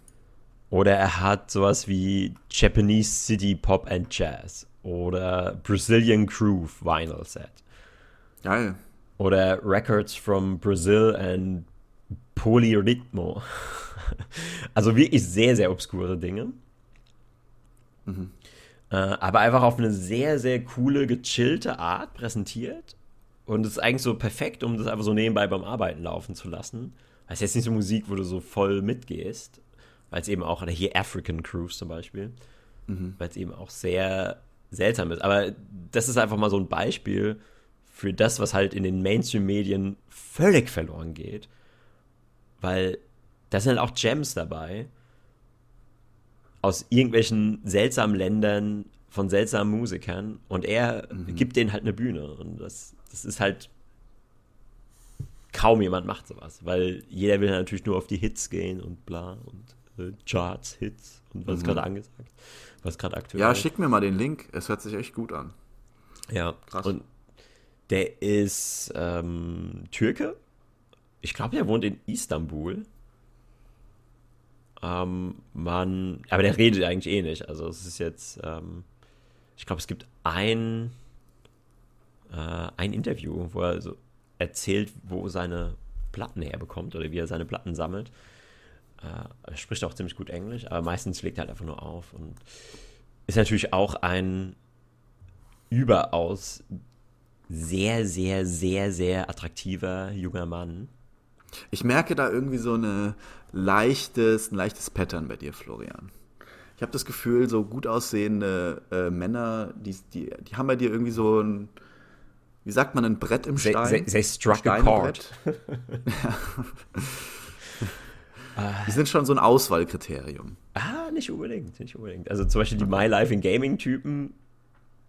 Oder er hat sowas wie Japanese City Pop and Jazz. Oder Brazilian Groove Vinyl Set. Geil. Oder Records from Brazil and Polyrhythmo. also wirklich sehr, sehr obskure Dinge. Mhm. Äh, aber einfach auf eine sehr, sehr coole, gechillte Art präsentiert. Und es ist eigentlich so perfekt, um das einfach so nebenbei beim Arbeiten laufen zu lassen. Das ist jetzt nicht so Musik, wo du so voll mitgehst, weil es eben auch, oder hier African Cruise zum Beispiel, mhm. weil es eben auch sehr seltsam ist. Aber das ist einfach mal so ein Beispiel für das, was halt in den Mainstream-Medien völlig verloren geht. Weil da sind halt auch Gems dabei aus irgendwelchen seltsamen Ländern von seltsamen Musikern und er mhm. gibt denen halt eine Bühne und das, das ist halt kaum jemand macht sowas, weil jeder will natürlich nur auf die Hits gehen und bla und äh, Charts, Hits und was mhm. gerade angesagt, was gerade aktuell Ja, schick mir mal den Link, es hört sich echt gut an. Ja, krass. Und der ist ähm, Türke. Ich glaube, er wohnt in Istanbul. Ähm, man, aber der redet eigentlich eh nicht. Also es ist jetzt, ähm, ich glaube, es gibt ein, äh, ein Interview, wo er so erzählt, wo seine Platten herbekommt oder wie er seine Platten sammelt. Äh, er spricht auch ziemlich gut Englisch, aber meistens legt er halt einfach nur auf und ist natürlich auch ein überaus sehr, sehr, sehr, sehr attraktiver junger Mann. Ich merke da irgendwie so eine leichtes, ein leichtes Pattern bei dir, Florian. Ich habe das Gefühl, so gut aussehende äh, Männer, die, die, die haben bei dir irgendwie so ein, wie sagt man, ein Brett im Stein. They, they struck a chord. die sind schon so ein Auswahlkriterium. Ah, nicht unbedingt, nicht unbedingt. Also zum Beispiel die My Life in Gaming-Typen.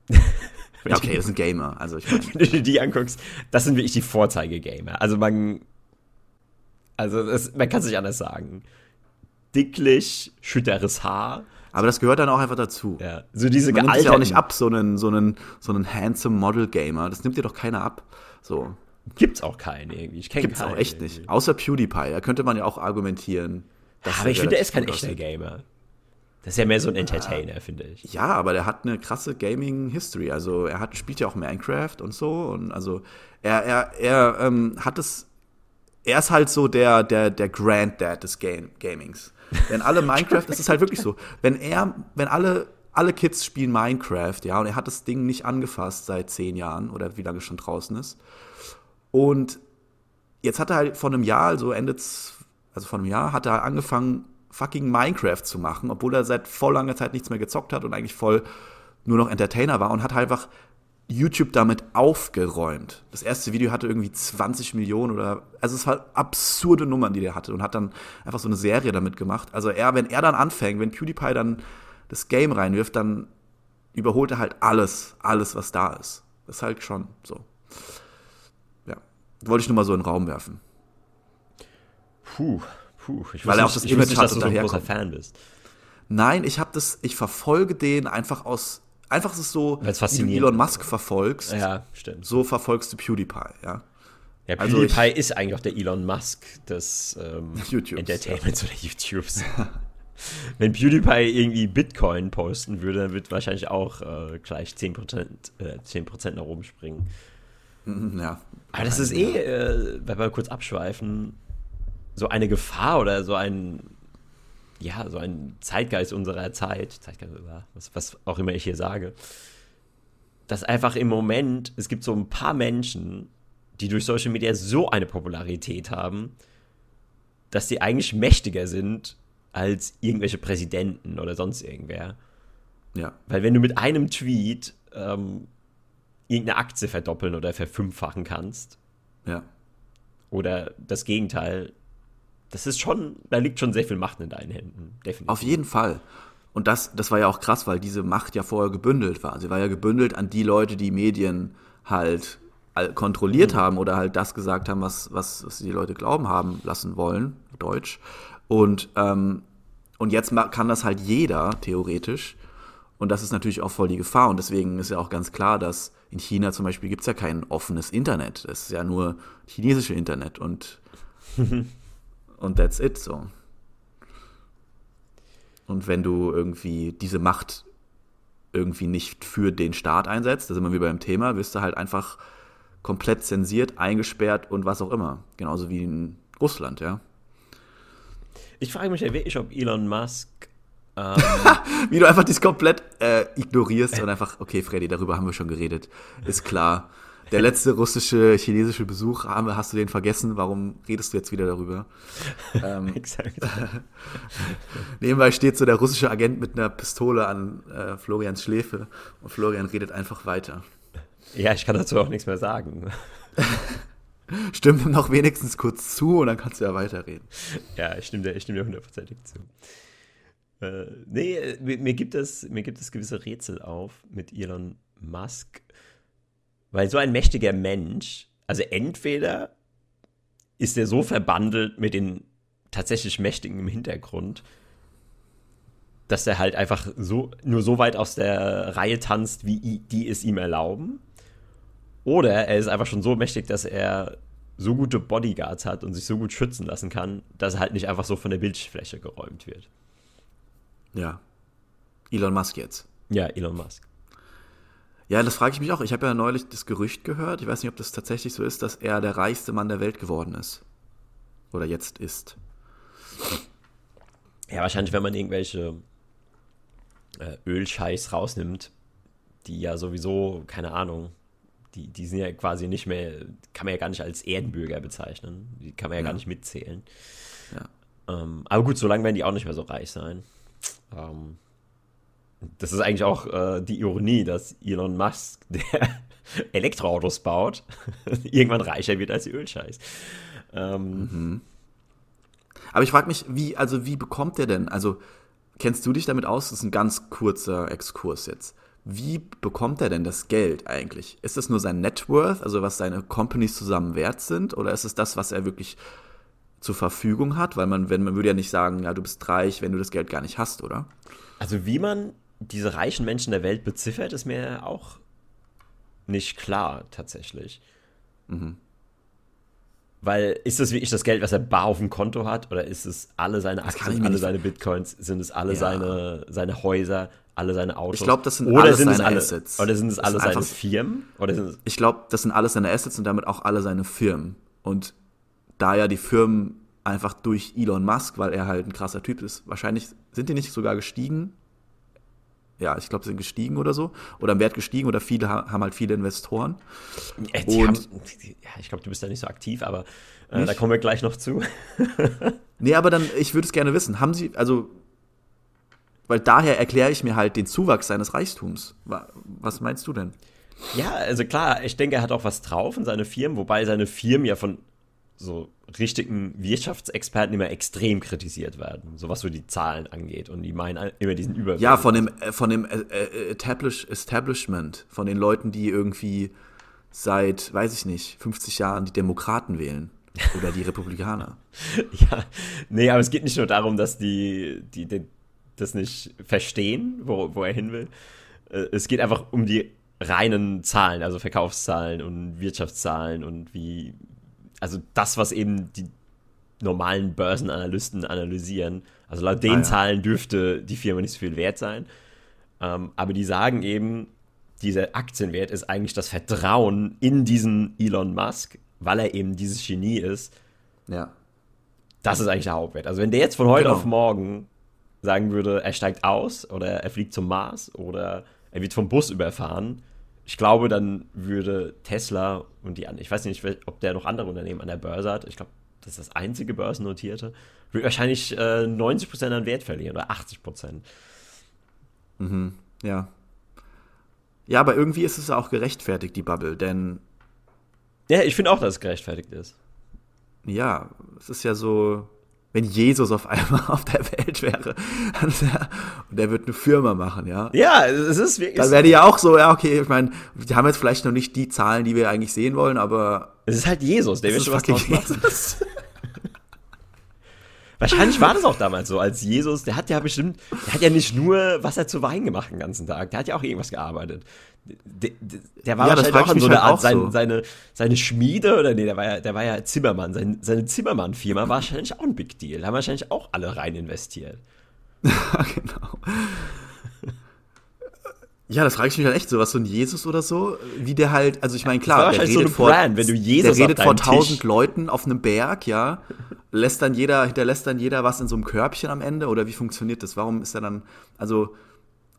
ja, okay, das sind Gamer. Also ich mein, Wenn du dir die anguckst, das sind wirklich die Vorzeige-Gamer. Also man also das, man kann es nicht anders sagen. Dicklich, schütteres Haar. Aber das gehört dann auch einfach dazu. Ja. So diese Man nimmt ja auch nicht ab, so einen, so einen, so einen handsome Model Gamer. Das nimmt dir doch keiner ab. So. Gibt's auch keinen irgendwie. Ich kenne Gibt's auch echt irgendwie. nicht. Außer PewDiePie. Da könnte man ja auch argumentieren. aber ich finde, er ist kein echter Gamer. Das ist ja mehr so ein Entertainer, ja. finde ich. Ja, aber der hat eine krasse Gaming-History. Also er hat, spielt ja auch Minecraft und so. Und also er, er, er ähm, hat es er ist halt so der, der, der Granddad des Game Gamings. Wenn alle Minecraft, das ist halt wirklich so. Wenn er, wenn alle, alle Kids spielen Minecraft, ja, und er hat das Ding nicht angefasst seit zehn Jahren oder wie lange schon draußen ist. Und jetzt hat er halt vor einem Jahr, also Ende, also vor einem Jahr, hat er angefangen, fucking Minecraft zu machen, obwohl er seit voll langer Zeit nichts mehr gezockt hat und eigentlich voll nur noch Entertainer war und hat halt einfach YouTube damit aufgeräumt. Das erste Video hatte irgendwie 20 Millionen oder, also es war absurde Nummern, die der hatte und hat dann einfach so eine Serie damit gemacht. Also er, wenn er dann anfängt, wenn PewDiePie dann das Game reinwirft, dann überholt er halt alles, alles, was da ist. Das ist halt schon so. Ja. Wollte ich nur mal so in den Raum werfen. Puh, puh. Ich Weil er auch das Image hat, dass du so ein großer Fan bist. Nein, ich habe das, ich verfolge den einfach aus Einfach ist es so, wie du Elon Musk verfolgst. Ja, stimmt. So verfolgst du PewDiePie, ja. Ja, also PewDiePie also ich, ist eigentlich auch der Elon Musk des ähm, Entertainments ja. oder YouTubes. Wenn PewDiePie irgendwie Bitcoin posten würde, dann wird wahrscheinlich auch äh, gleich 10%, äh, 10 nach oben springen. Mhm, ja. Aber das ist eh, äh, wenn wir kurz abschweifen, so eine Gefahr oder so ein ja, so ein Zeitgeist unserer Zeit, Zeitgeist, was, was auch immer ich hier sage, dass einfach im Moment, es gibt so ein paar Menschen, die durch Social Media so eine Popularität haben, dass die eigentlich mächtiger sind als irgendwelche Präsidenten oder sonst irgendwer. Ja. Weil wenn du mit einem Tweet ähm, irgendeine Aktie verdoppeln oder verfünffachen kannst, ja. oder das Gegenteil, das ist schon, da liegt schon sehr viel Macht in deinen Händen, definitiv. Auf jeden Fall. Und das, das war ja auch krass, weil diese Macht ja vorher gebündelt war. Sie war ja gebündelt an die Leute, die Medien halt kontrolliert mhm. haben oder halt das gesagt haben, was, was, was die Leute glauben haben lassen wollen, Deutsch. Und, ähm, und jetzt kann das halt jeder, theoretisch. Und das ist natürlich auch voll die Gefahr. Und deswegen ist ja auch ganz klar, dass in China zum Beispiel gibt es ja kein offenes Internet. Es ist ja nur chinesische Internet. Und und that's it so. Und wenn du irgendwie diese Macht irgendwie nicht für den Staat einsetzt, da sind wir wie beim Thema, wirst du halt einfach komplett zensiert, eingesperrt und was auch immer. Genauso wie in Russland, ja. Ich frage mich ja wirklich, ob Elon Musk. Ähm wie du einfach dies komplett äh, ignorierst und einfach, okay, Freddy, darüber haben wir schon geredet. Ist klar. Der letzte russische, chinesische Besuch, hast du den vergessen? Warum redest du jetzt wieder darüber? ähm, Exakt. nebenbei steht so der russische Agent mit einer Pistole an äh, Florians Schläfe und Florian redet einfach weiter. Ja, ich kann dazu auch nichts mehr sagen. Stimm ihm noch wenigstens kurz zu und dann kannst du ja weiterreden. Ja, ich stimme dir, ich stimme dir hundertprozentig zu. Äh, nee, mir, mir, gibt es, mir gibt es gewisse Rätsel auf mit Elon Musk, weil so ein mächtiger Mensch, also entweder ist er so verbandelt mit den tatsächlich Mächtigen im Hintergrund, dass er halt einfach so, nur so weit aus der Reihe tanzt, wie die es ihm erlauben. Oder er ist einfach schon so mächtig, dass er so gute Bodyguards hat und sich so gut schützen lassen kann, dass er halt nicht einfach so von der Bildfläche geräumt wird. Ja. Elon Musk jetzt. Ja, Elon Musk. Ja, das frage ich mich auch. Ich habe ja neulich das Gerücht gehört, ich weiß nicht, ob das tatsächlich so ist, dass er der reichste Mann der Welt geworden ist. Oder jetzt ist. Ja, wahrscheinlich, wenn man irgendwelche äh, Ölscheiß rausnimmt, die ja sowieso, keine Ahnung, die, die sind ja quasi nicht mehr, kann man ja gar nicht als Erdenbürger bezeichnen. Die kann man ja, ja. gar nicht mitzählen. Ja. Ähm, aber gut, solange werden die auch nicht mehr so reich sein. Ähm, das ist eigentlich auch äh, die Ironie, dass Elon Musk, der Elektroautos baut, irgendwann reicher wird als Ölscheiß. Ähm, mhm. Aber ich frage mich, wie, also wie bekommt der denn? Also kennst du dich damit aus? Das ist ein ganz kurzer Exkurs jetzt. Wie bekommt er denn das Geld eigentlich? Ist das nur sein Net Worth, also was seine Companies zusammen wert sind, oder ist es das, was er wirklich zur Verfügung hat? Weil man, wenn man würde ja nicht sagen, ja, du bist reich, wenn du das Geld gar nicht hast, oder? Also wie man diese reichen Menschen der Welt beziffert, ist mir auch nicht klar, tatsächlich. Mhm. Weil ist das wirklich das Geld, was er bar auf dem Konto hat, oder ist es alle seine Aktien, alle seine Bitcoins, sind es alle ja. seine, seine Häuser, alle seine Autos? Ich glaube, das sind oder alles sind seine alle, Assets. Oder sind es alle seine Firmen? Oder sind ich glaube, das sind alles seine Assets und damit auch alle seine Firmen. Und da ja die Firmen einfach durch Elon Musk, weil er halt ein krasser Typ ist, wahrscheinlich sind die nicht sogar gestiegen ja, ich glaube, sind gestiegen oder so. Oder im Wert gestiegen oder viele haben halt viele Investoren. Ja, und, ja, ich glaube, du bist da nicht so aktiv, aber äh, da kommen wir gleich noch zu. nee, aber dann, ich würde es gerne wissen. Haben Sie, also, weil daher erkläre ich mir halt den Zuwachs seines Reichtums. Was meinst du denn? Ja, also klar, ich denke, er hat auch was drauf in seine Firmen, wobei seine Firmen ja von so richtigen Wirtschaftsexperten immer extrem kritisiert werden, so was so die Zahlen angeht und die meinen immer diesen Überblick. Ja, von dem äh, von dem äh, äh, Establish Establishment, von den Leuten, die irgendwie seit, weiß ich nicht, 50 Jahren die Demokraten wählen oder die Republikaner. ja, nee, aber es geht nicht nur darum, dass die, die, die das nicht verstehen, wo, wo er hin will. Es geht einfach um die reinen Zahlen, also Verkaufszahlen und Wirtschaftszahlen und wie, also das, was eben die normalen Börsenanalysten analysieren. Also laut den ah, ja. Zahlen dürfte die Firma nicht so viel wert sein. Ähm, aber die sagen eben, dieser Aktienwert ist eigentlich das Vertrauen in diesen Elon Musk, weil er eben dieses Genie ist. Ja. Das ist eigentlich der Hauptwert. Also wenn der jetzt von heute genau. auf morgen sagen würde, er steigt aus oder er fliegt zum Mars oder er wird vom Bus überfahren, ich glaube, dann würde Tesla und die anderen, ich weiß nicht, ob der noch andere Unternehmen an der Börse hat, ich glaube, das ist das einzige börsennotierte, würde wahrscheinlich äh, 90% an Wert verlieren oder 80%. Mhm, ja. Ja, aber irgendwie ist es auch gerechtfertigt, die Bubble, denn. Ja, ich finde auch, dass es gerechtfertigt ist. Ja, es ist ja so, wenn Jesus auf einmal auf der Welt wäre und der wird eine Firma machen, ja. Ja, es ist wirklich. Dann wäre die ja auch so, ja, okay, ich meine, die haben jetzt vielleicht noch nicht die Zahlen, die wir eigentlich sehen wollen, aber. Es ist halt Jesus, der wird schon was draus machen. Wahrscheinlich war das auch damals so, als Jesus, der hat ja bestimmt, der hat ja nicht nur Wasser zu Wein gemacht den ganzen Tag, der hat ja auch irgendwas gearbeitet. Der, der war ja, wahrscheinlich auch in so einer halt Art, sein, so. seine, seine Schmiede, oder nee, der war ja, der war ja Zimmermann, sein, seine Zimmermann-Firma war wahrscheinlich auch ein Big Deal, da haben wahrscheinlich auch alle rein investiert. Ja, genau. Ja, das frage ich mich halt echt so, was so ein Jesus oder so, wie der halt, also ich meine, klar, der redet, so vor, Brand, wenn du Jesus der redet vor tausend Leuten auf einem Berg, ja, lässt dann jeder, hinterlässt dann jeder was in so einem Körbchen am Ende oder wie funktioniert das? Warum ist er dann, also,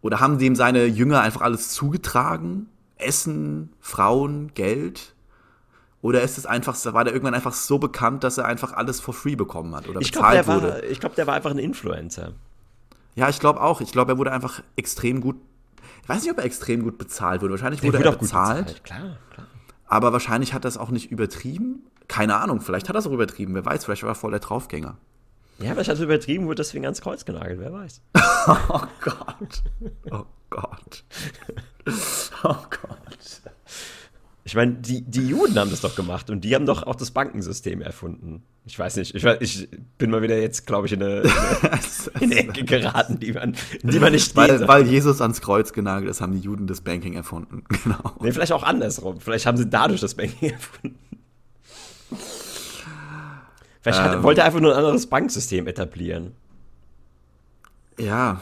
oder haben dem seine Jünger einfach alles zugetragen? Essen, Frauen, Geld? Oder ist es einfach, war der irgendwann einfach so bekannt, dass er einfach alles for free bekommen hat oder Ich bezahlt glaube, der, wurde? war- ich glaub, der war einfach ein Influencer. Ja, ich glaube auch. Ich glaube, er wurde einfach extrem gut. Ich weiß nicht, ob er extrem gut bezahlt wurde. Wahrscheinlich wurde wurde er bezahlt, bezahlt. Klar, klar. aber wahrscheinlich hat er es auch nicht übertrieben. Keine Ahnung, vielleicht hat er es auch übertrieben. Wer weiß, vielleicht war er voll der Draufgänger. Ja, vielleicht hat er übertrieben, wurde deswegen ans Kreuz genagelt, wer weiß. Oh Gott. Oh Gott. Oh Gott. Ich meine, die, die Juden haben das doch gemacht und die haben doch auch das Bankensystem erfunden. Ich weiß nicht, ich, ich bin mal wieder jetzt, glaube ich, in eine, in eine, in eine Ecke geraten, die man, die man nicht weil, weil Jesus ans Kreuz genagelt ist, haben die Juden das Banking erfunden. Genau. Nee, vielleicht auch andersrum. Vielleicht haben sie dadurch das Banking erfunden. Vielleicht Ähm. wollte er einfach nur ein anderes Banksystem etablieren. Ja.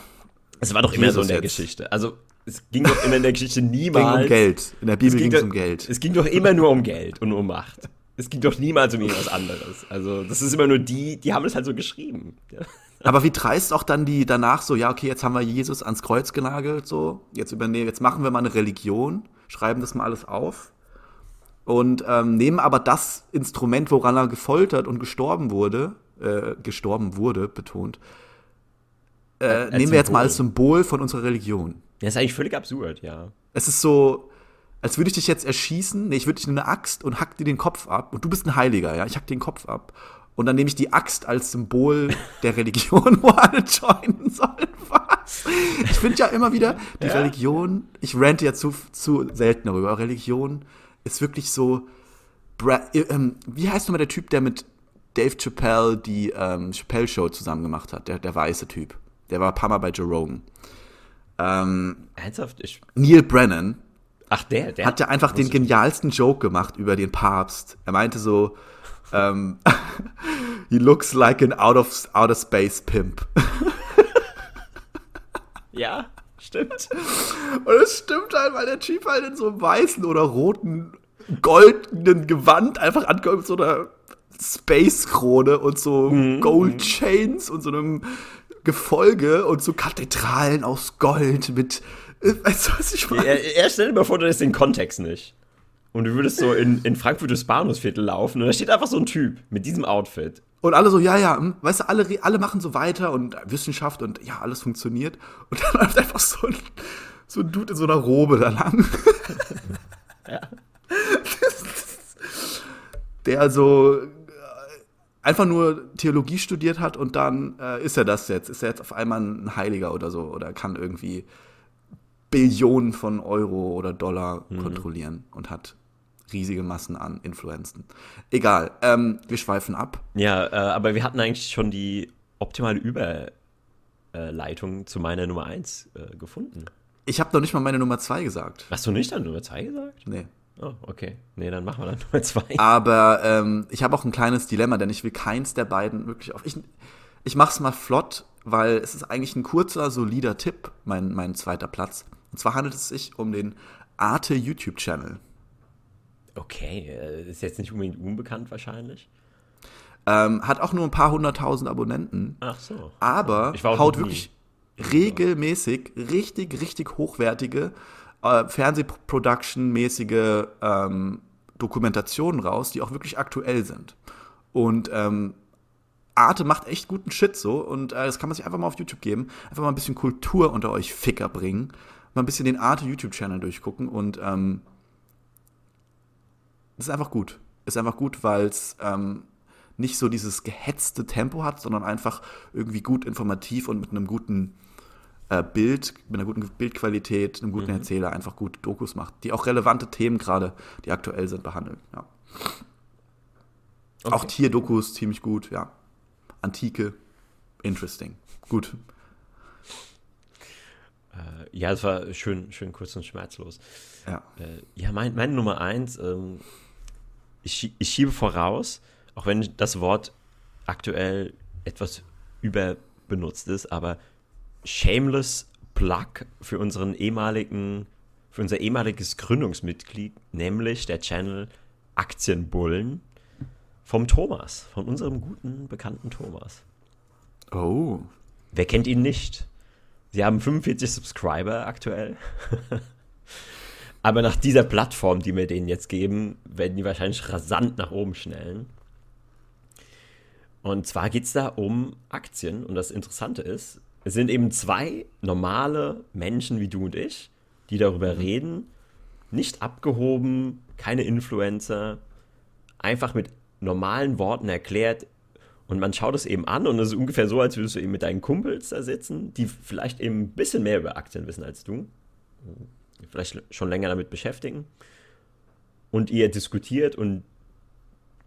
Es war doch immer so in der jetzt. Geschichte. Also, es ging doch immer in der Geschichte Ging niemals. um Geld. In der Es Bibel ging, ging es um Geld. es ging doch immer nur um Geld und um Macht. Es ging doch niemals um irgendwas anderes. Also, das ist immer nur die, die haben es halt so geschrieben. Ja. Aber wie dreist auch dann die danach so, ja, okay, jetzt haben wir Jesus ans Kreuz genagelt, so, jetzt übernehmen, jetzt machen wir mal eine Religion, schreiben das mal alles auf und ähm, nehmen aber das Instrument, woran er gefoltert und gestorben wurde, äh, gestorben wurde, betont, äh, nehmen wir jetzt mal Symbol. als Symbol von unserer Religion. Das ist eigentlich völlig absurd, ja. Es ist so, als würde ich dich jetzt erschießen. Nee, ich würde dich in eine Axt und hack dir den Kopf ab. Und du bist ein Heiliger, ja? Ich hack dir den Kopf ab. Und dann nehme ich die Axt als Symbol der Religion, wo alle joinen sollen. Was? Ich finde ja immer wieder, die Ja. Religion, ich rante ja zu, zu selten darüber, Religion ist wirklich so. Bra ähm, wie heißt nochmal der Typ, der mit Dave Chappelle die ähm, Chappelle Show zusammen gemacht hat? Der, der weiße Typ. Der war ein paar Mal bei Joe Rogan. Ähm, Ernsthaft? Ich, Neil Brennan, ach, der, der. hat ja einfach den genialsten Joke gemacht über den Papst. Er meinte so, ähm, he looks like an out of outer space pimp. Ja, stimmt. Und es stimmt halt, weil der Typ halt in so einem weißen oder roten, goldenen Gewand einfach ankommt mit so einer Space-Krone und so Gold Chains und so einem Gefolge und so Kathedralen aus Gold mit, äh, weißt du, was ich meine? Er, er stell dir mal vor, du hättest den Kontext nicht. Und du würdest so in, in Frankfurt durchs Bahnhofsviertel laufen und da steht einfach so ein Typ mit diesem Outfit. Und alle so, ja, ja, hm, weißt du, alle, alle machen so weiter und Wissenschaft und ja, alles funktioniert. Und dann läuft einfach so ein, so ein Dude in so einer Robe da lang. Ja. Der so äh, einfach nur Theologie studiert hat und dann äh, ist er das jetzt. Ist er jetzt auf einmal ein Heiliger oder so oder kann irgendwie Billionen von Euro oder Dollar kontrollieren und hat riesige Massen an Influenzen. Egal, ähm, wir schweifen ab. Ja, äh, aber wir hatten eigentlich schon die optimale Überleitung zu meiner Nummer 1 äh, gefunden. Ich habe noch nicht mal meine Nummer zwei gesagt. Hast du nicht dann Nummer 2 gesagt? Nee. Oh, okay. Nee, dann machen wir dann Nummer 2. Aber ähm, ich habe auch ein kleines Dilemma, denn ich will keins der beiden wirklich auf. Ich, ich mach's mal flott, weil es ist eigentlich ein kurzer, solider Tipp, mein, mein zweiter Platz. Und zwar handelt es sich um den Arte YouTube-Channel. Okay, äh, ist jetzt nicht unbedingt unbekannt wahrscheinlich. Ähm, hat auch nur ein paar hunderttausend Abonnenten, Ach so. aber haut wirklich regelmäßig richtig, richtig hochwertige äh, Fernsehproduction-mäßige ähm, Dokumentationen raus, die auch wirklich aktuell sind. Und ähm, Arte macht echt guten Shit so und äh, das kann man sich einfach mal auf YouTube geben. Einfach mal ein bisschen Kultur unter euch Ficker bringen. Mal ein bisschen den Arte YouTube-Channel durchgucken und ähm, das ist einfach gut. Ist einfach gut, weil es ähm, nicht so dieses gehetzte Tempo hat, sondern einfach irgendwie gut informativ und mit einem guten äh, Bild, mit einer guten Bildqualität, einem guten Erzähler einfach gut Dokus macht, die auch relevante Themen gerade, die aktuell sind, behandeln. Ja. Auch Tierdokus ziemlich gut, ja. Antike, interesting. Gut. Äh, ja, es war schön, schön kurz und schmerzlos. Ja. Äh, ja, mein, meine Nummer 1, ähm, ich, ich schiebe voraus, auch wenn das Wort aktuell etwas überbenutzt ist, aber shameless Plug für unseren ehemaligen, für unser ehemaliges Gründungsmitglied, nämlich der Channel Aktienbullen vom Thomas, von unserem guten, bekannten Thomas. Oh. Wer kennt ihn nicht? Sie haben 45 Subscriber aktuell. Aber nach dieser Plattform, die wir denen jetzt geben, werden die wahrscheinlich rasant nach oben schnellen. Und zwar geht es da um Aktien. Und das Interessante ist, es sind eben zwei normale Menschen wie du und ich, die darüber mhm. reden, nicht abgehoben, keine Influencer, einfach mit normalen Worten erklärt. Und man schaut es eben an und es ist ungefähr so, als würdest du eben mit deinen Kumpels da sitzen, die vielleicht eben ein bisschen mehr über Aktien wissen als du, vielleicht schon länger damit beschäftigen. Und ihr diskutiert und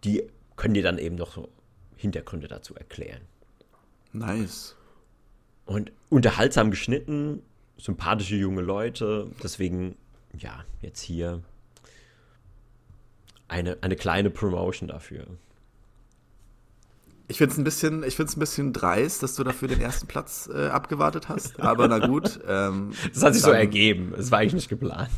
die können dir dann eben noch so Hintergründe dazu erklären. Nice. Und unterhaltsam geschnitten, sympathische junge Leute. Deswegen, ja, jetzt hier eine, eine kleine Promotion dafür. Ich finde es ein bisschen, ich find's ein bisschen dreist, dass du dafür den ersten Platz äh, abgewartet hast. Aber na gut. Ähm, das hat sich dann, so ergeben. Es war eigentlich nicht geplant.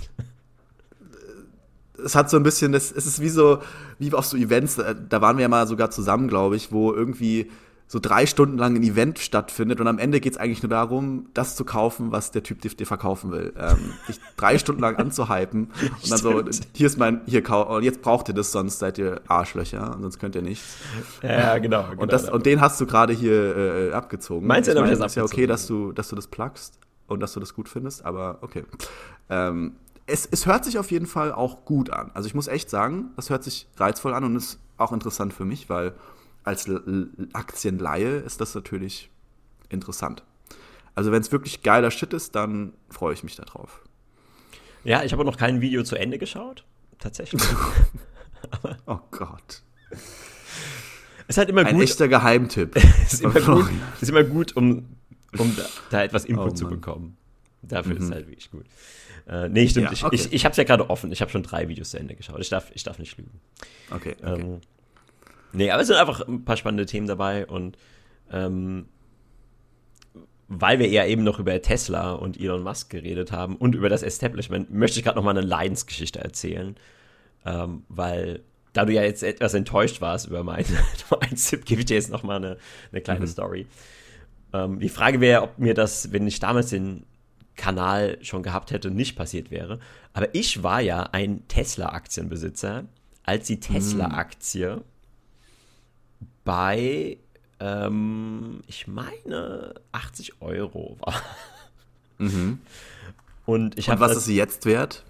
Es hat so ein bisschen, das, es ist wie so, wie auf so Events, da waren wir ja mal sogar zusammen, glaube ich, wo irgendwie so drei Stunden lang ein Event stattfindet und am Ende geht es eigentlich nur darum, das zu kaufen, was der Typ dir verkaufen will. Ähm, dich drei Stunden lang anzuhypen und dann so, hier ist mein, hier, und jetzt braucht ihr das, sonst seid ihr Arschlöcher, sonst könnt ihr nichts. Ja, genau. genau und, das, und den hast du gerade hier äh, abgezogen. Meinst du, ich mein, das ist ja okay, dass du, dass du das plugst und dass du das gut findest, aber okay. Ähm, es, es hört sich auf jeden Fall auch gut an. Also ich muss echt sagen, das hört sich reizvoll an und ist auch interessant für mich, weil als Aktienleihe ist das natürlich interessant. Also wenn es wirklich geiler Shit ist, dann freue ich mich darauf. Ja, ich habe noch kein Video zu Ende geschaut. Tatsächlich. oh Gott. Es ist halt immer Ein gut. echter Geheimtipp. ist, immer gut ist immer gut, um, um da, da etwas Input oh, zu bekommen. Dafür mhm. ist es halt wirklich gut. Äh, nee, stimmt. Ja, okay. Ich, ich, ich habe es ja gerade offen. Ich habe schon drei Videos zu Ende geschaut. Ich darf, ich darf nicht lügen. Okay. okay. Ähm, Nee, aber es sind einfach ein paar spannende Themen dabei und ähm, weil wir ja eben noch über Tesla und Elon Musk geredet haben und über das Establishment, möchte ich gerade noch mal eine Leidensgeschichte erzählen, ähm, weil da du ja jetzt etwas enttäuscht warst über meinen mein Tipp, gebe ich dir jetzt noch mal eine, eine kleine mhm. Story. Ähm, die Frage wäre, ob mir das, wenn ich damals den Kanal schon gehabt hätte, nicht passiert wäre. Aber ich war ja ein Tesla-Aktienbesitzer, als die mhm. Bei, ähm, ich meine, 80 Euro war. Mhm. Und, ich Und was ist sie jetzt wert?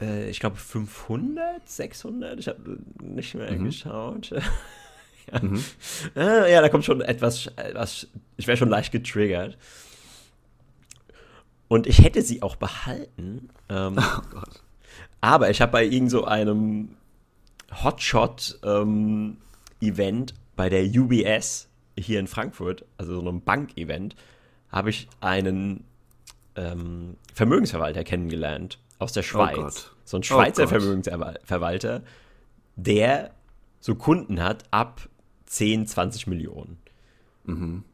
Äh, ich glaube 500, 600. Ich habe nicht mehr mhm. geschaut. ja. Mhm. Äh, ja, da kommt schon etwas, etwas ich wäre schon leicht getriggert. Und ich hätte sie auch behalten. Ähm, oh Gott. Aber ich habe bei irgend so einem Hotshot ähm, Event bei der UBS hier in Frankfurt, also so einem Bank-Event, habe ich einen ähm, Vermögensverwalter kennengelernt aus der oh Schweiz. Oh so ein Schweizer oh Vermögensverwalter, der so Kunden hat ab 10, 20 Millionen. Mhm.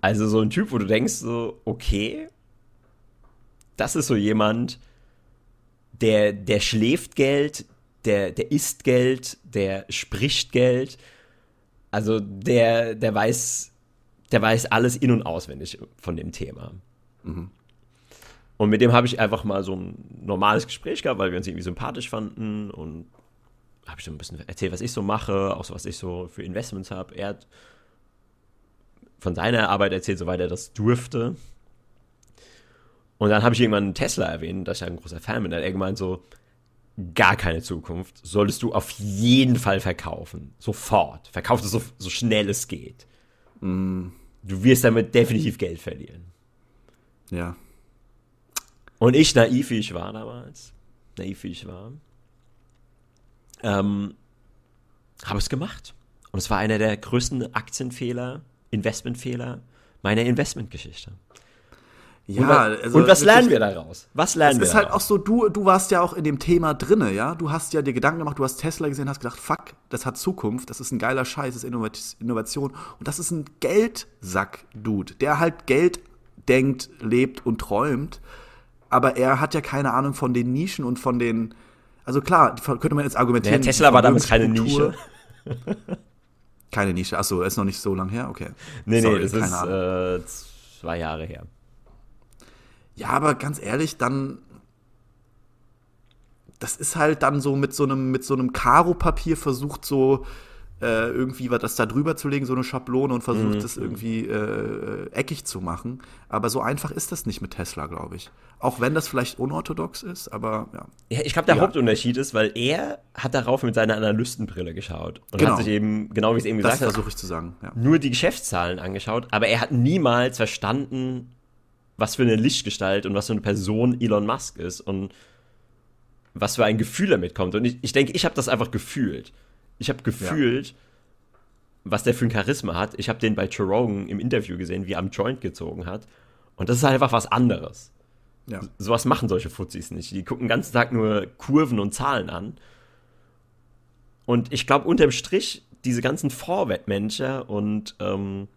Also so ein Typ, wo du denkst, so, okay, das ist so jemand, der, der schläft Geld, der, der isst Geld, der spricht Geld. Also der, der weiß, der weiß alles in- und auswendig von dem Thema. Mhm. Und mit dem habe ich einfach mal so ein normales Gespräch gehabt, weil wir uns irgendwie sympathisch fanden und habe ich so ein bisschen erzählt, was ich so mache, auch so, was ich so für Investments habe. Er hat von seiner Arbeit erzählt, soweit er das durfte. Und dann habe ich irgendwann einen Tesla erwähnt, dass ich ein großer Fan bin. Da hat er gemeint so, gar keine Zukunft, solltest du auf jeden Fall verkaufen. Sofort. Verkauf es so, so schnell es geht. Mm. Du wirst damit definitiv Geld verlieren. Ja. Und ich, naiv wie ich war damals, naiv wie ich war, ähm, habe es gemacht. Und es war einer der größten Aktienfehler, Investmentfehler meiner Investmentgeschichte. Ja, und, also und was lernen wir daraus? Was lernen wir? Es ist halt auch so, du, du warst ja auch in dem Thema drinne, ja. Du hast ja dir Gedanken gemacht, du hast Tesla gesehen, hast gedacht, fuck, das hat Zukunft, das ist ein geiler Scheiß, das ist Innovation. Und das ist ein Geldsack-Dude, der halt Geld denkt, lebt und träumt. Aber er hat ja keine Ahnung von den Nischen und von den. Also klar, könnte man jetzt argumentieren. Ja, Tesla war damals keine Nische. keine Nische. Achso, ist noch nicht so lang her? Okay. Nee, Sorry, nee, das ist äh, zwei Jahre her. Ja, aber ganz ehrlich, dann das ist halt dann so mit so einem, mit so einem Karo-Papier versucht, so äh, irgendwie was das da drüber zu legen, so eine Schablone und versucht mhm. irgendwie äh, eckig zu machen. Aber so einfach ist das nicht mit Tesla, glaube ich. Auch wenn das vielleicht unorthodox ist, aber ja. Ja, ich glaube, der ja. Hauptunterschied ist, weil er hat darauf mit seiner Analystenbrille geschaut und genau. hat sich eben, genau wie es eben gesagt hat, versuche ich zu sagen, ja. nur die Geschäftszahlen angeschaut, aber er hat niemals verstanden, was für eine Lichtgestalt und was für eine Person Elon Musk ist und was für ein Gefühl damit kommt. Und ich, ich denke, ich habe das einfach gefühlt. Ich habe gefühlt, ja. was der für ein Charisma hat. Ich habe den bei Joe Rogan im Interview gesehen, wie er am Joint gezogen hat. Und das ist halt einfach was anderes. Ja. Sowas machen solche Fuzis nicht. Die gucken den ganzen Tag nur Kurven und Zahlen an. Und ich glaube, unterm Strich, diese ganzen Vorwettmanager und ähm,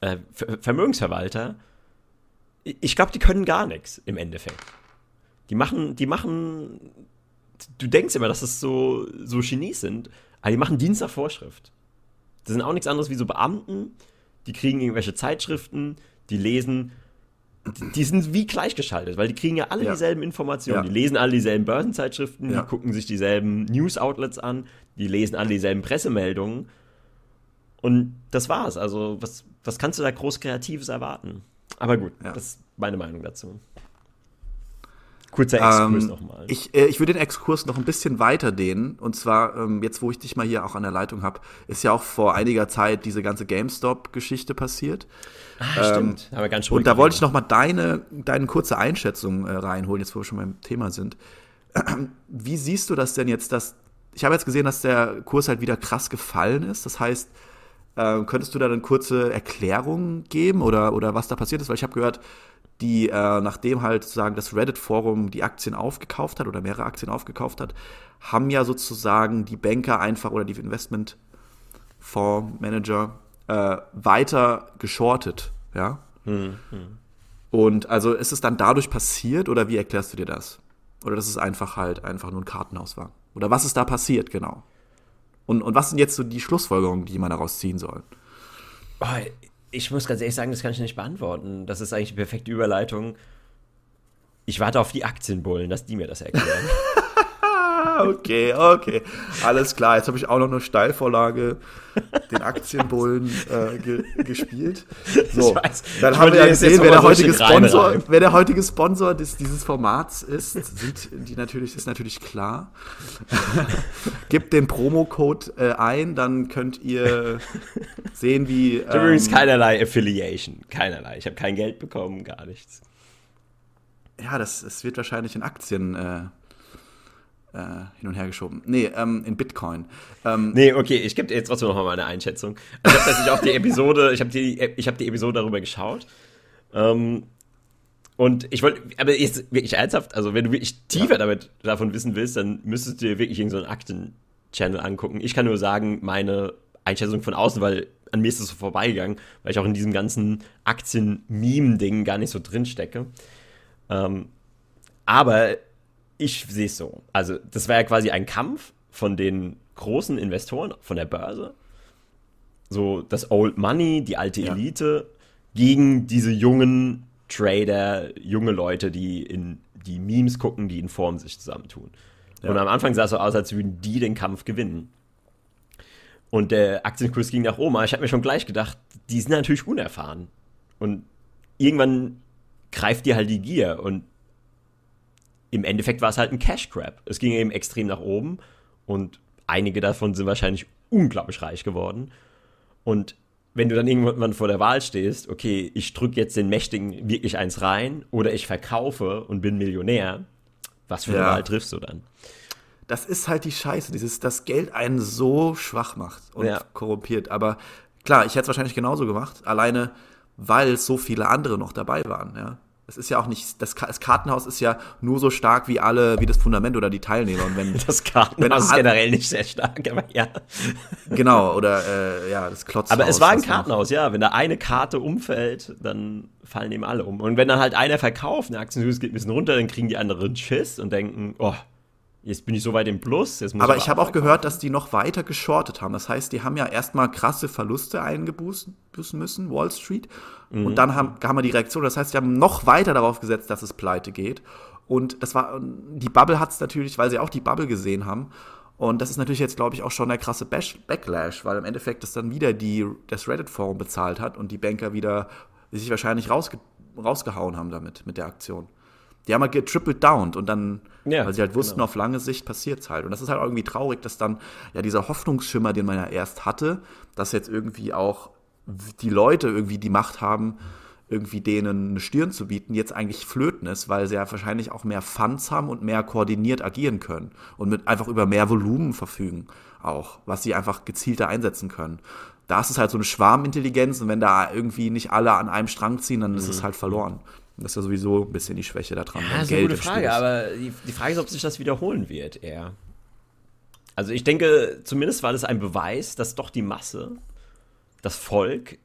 äh, Vermögensverwalter, ich glaube, die können gar nichts im Endeffekt. Die machen, die machen, du denkst immer, dass es so, so Genies sind, aber die machen Dienst nach Vorschrift. Das sind auch nichts anderes wie so Beamten, die kriegen irgendwelche Zeitschriften, die lesen, die, die sind wie gleichgeschaltet, weil die kriegen ja alle ja. dieselben Informationen. Ja. Die lesen alle dieselben Börsenzeitschriften, ja. die gucken sich dieselben News-Outlets an, die lesen alle dieselben Pressemeldungen. Und das war's. Also, was, was kannst du da groß Kreatives erwarten? Aber gut, das ist meine Meinung dazu. Kurzer Exkurs ähm, nochmal. Ich, äh, ich würde den Exkurs noch ein bisschen weiter dehnen. Und zwar, ähm, jetzt wo ich dich mal hier auch an der Leitung habe, ist ja auch vor einiger Zeit diese ganze GameStop-Geschichte passiert. Ah, ähm, stimmt. Aber ganz und da wollte ich noch mal deine, deine kurze Einschätzung äh, reinholen, jetzt wo wir schon beim Thema sind. Wie siehst du das denn jetzt, dass ich habe jetzt gesehen, dass der Kurs halt wieder krass gefallen ist. Das heißt, äh, könntest du da eine kurze Erklärung geben oder, oder was da passiert ist? Weil ich habe gehört, die, äh, nachdem halt sozusagen das Reddit-Forum die Aktien aufgekauft hat oder mehrere Aktien aufgekauft hat, haben ja sozusagen die Banker einfach oder die Investmentfondsmanager äh, weiter geschortet, ja. Mhm. Und also ist es dann dadurch passiert oder wie erklärst du dir das? Oder dass es einfach halt einfach nur ein Kartenhaus war? Oder was ist da passiert, genau? Und, und was sind jetzt so die Schlussfolgerungen, die man daraus ziehen soll? Oh, ich muss ganz ehrlich sagen, das kann ich nicht beantworten. Das ist eigentlich die perfekte Überleitung. Ich warte auf die Aktienbullen, dass die mir das erklären. okay, okay. Alles klar. Jetzt habe ich auch noch eine Steilvorlage, den Aktienbullen äh, ge gespielt. So, dann haben wir ja gesehen, wer der, heutige Sponsor, wer der heutige Sponsor des, dieses Formats ist. Sind die natürlich, ist natürlich klar. Gebt den Promocode äh, ein, dann könnt ihr sehen, wie. Ähm, Übrigens keinerlei Affiliation. Keinerlei. Ich habe kein Geld bekommen, gar nichts. Ja, das, das wird wahrscheinlich in Aktien. Äh, hin und her geschoben. Nee, ähm, in Bitcoin. Ähm, nee, okay, ich gebe dir jetzt trotzdem noch mal meine Einschätzung. Ich habe tatsächlich auch die Episode, ich habe die, ich hab die Episode darüber geschaut. Ähm, und ich wollte, aber jetzt wirklich ernsthaft, also wenn du wirklich tiefer ja. damit davon wissen willst, dann müsstest du dir wirklich irgendeinen so Akten-Channel angucken. Ich kann nur sagen, meine Einschätzung von außen, weil an mir ist es so vorbeigegangen, weil ich auch in diesem ganzen Aktien-Meme-Ding gar nicht so drin stecke. Ähm, aber ich sehe es so. Also, das war ja quasi ein Kampf von den großen Investoren, von der Börse. So das Old Money, die alte Elite, ja. gegen diese jungen Trader, junge Leute, die in die Memes gucken, die in Form sich zusammentun. Ja. Und am Anfang sah es so aus, als würden die den Kampf gewinnen. Und der Aktienkurs ging nach oben. Ich habe mir schon gleich gedacht, die sind natürlich unerfahren. Und irgendwann greift dir halt die Gier. Und im Endeffekt war es halt ein Cash Grab. Es ging eben extrem nach oben und einige davon sind wahrscheinlich unglaublich reich geworden. Und wenn du dann irgendwann vor der Wahl stehst, okay, ich drücke jetzt den Mächtigen wirklich eins rein oder ich verkaufe und bin Millionär, was für eine ja. Wahl triffst du dann? Das ist halt die Scheiße, dieses, das Geld einen so schwach macht und ja. korrumpiert. Aber klar, ich hätte es wahrscheinlich genauso gemacht, alleine weil so viele andere noch dabei waren, ja. Es ist ja auch nicht, das, das, Kartenhaus ist ja nur so stark wie alle, wie das Fundament oder die Teilnehmer. Und wenn, das Kartenhaus wenn, ist generell nicht sehr stark, aber ja. Genau, oder äh, ja, das Klotzhaus. Aber es war ein Kartenhaus, ja. Wenn da eine Karte umfällt, dann fallen eben alle um. Und wenn dann halt einer verkauft, eine Aktienkurs geht ein bisschen runter, dann kriegen die anderen Schiss und denken, oh, Jetzt bin ich so weit im Plus. aber ich habe auch gehört, dass die noch weiter geschortet haben. Das heißt, die haben ja erstmal krasse Verluste eingebüßen müssen, Wall Street. Mhm. Und dann haben, haben wir die Reaktion. Das heißt, die haben noch weiter darauf gesetzt, dass es pleite geht. Und das war, die Bubble hat es natürlich, weil sie auch die Bubble gesehen haben. Und das ist natürlich jetzt, glaube ich, auch schon der krasse Backlash, weil im Endeffekt das dann wieder die, das Reddit-Forum bezahlt hat und die Banker wieder sich wahrscheinlich rausge rausgehauen haben damit, mit der Aktion. Die haben halt getrippelt down und dann, ja, weil sie halt wussten, genau. auf lange Sicht passiert es halt. Und das ist halt irgendwie traurig, dass dann ja dieser Hoffnungsschimmer, den man ja erst hatte, dass jetzt irgendwie auch die Leute irgendwie die Macht haben, irgendwie denen eine Stirn zu bieten, jetzt eigentlich flöten ist, weil sie ja wahrscheinlich auch mehr Funds haben und mehr koordiniert agieren können und mit einfach über mehr Volumen verfügen auch, was sie einfach gezielter einsetzen können. Da ist es halt so eine Schwarmintelligenz und wenn da irgendwie nicht alle an einem Strang ziehen, dann ist mhm. es halt verloren. Das ist ja sowieso ein bisschen die Schwäche daran. Ja, das ist eine gute Frage, aber die, die Frage ist, ob sich das wiederholen wird, eher. Also ich denke, zumindest war das ein Beweis, dass doch die Masse, das Volk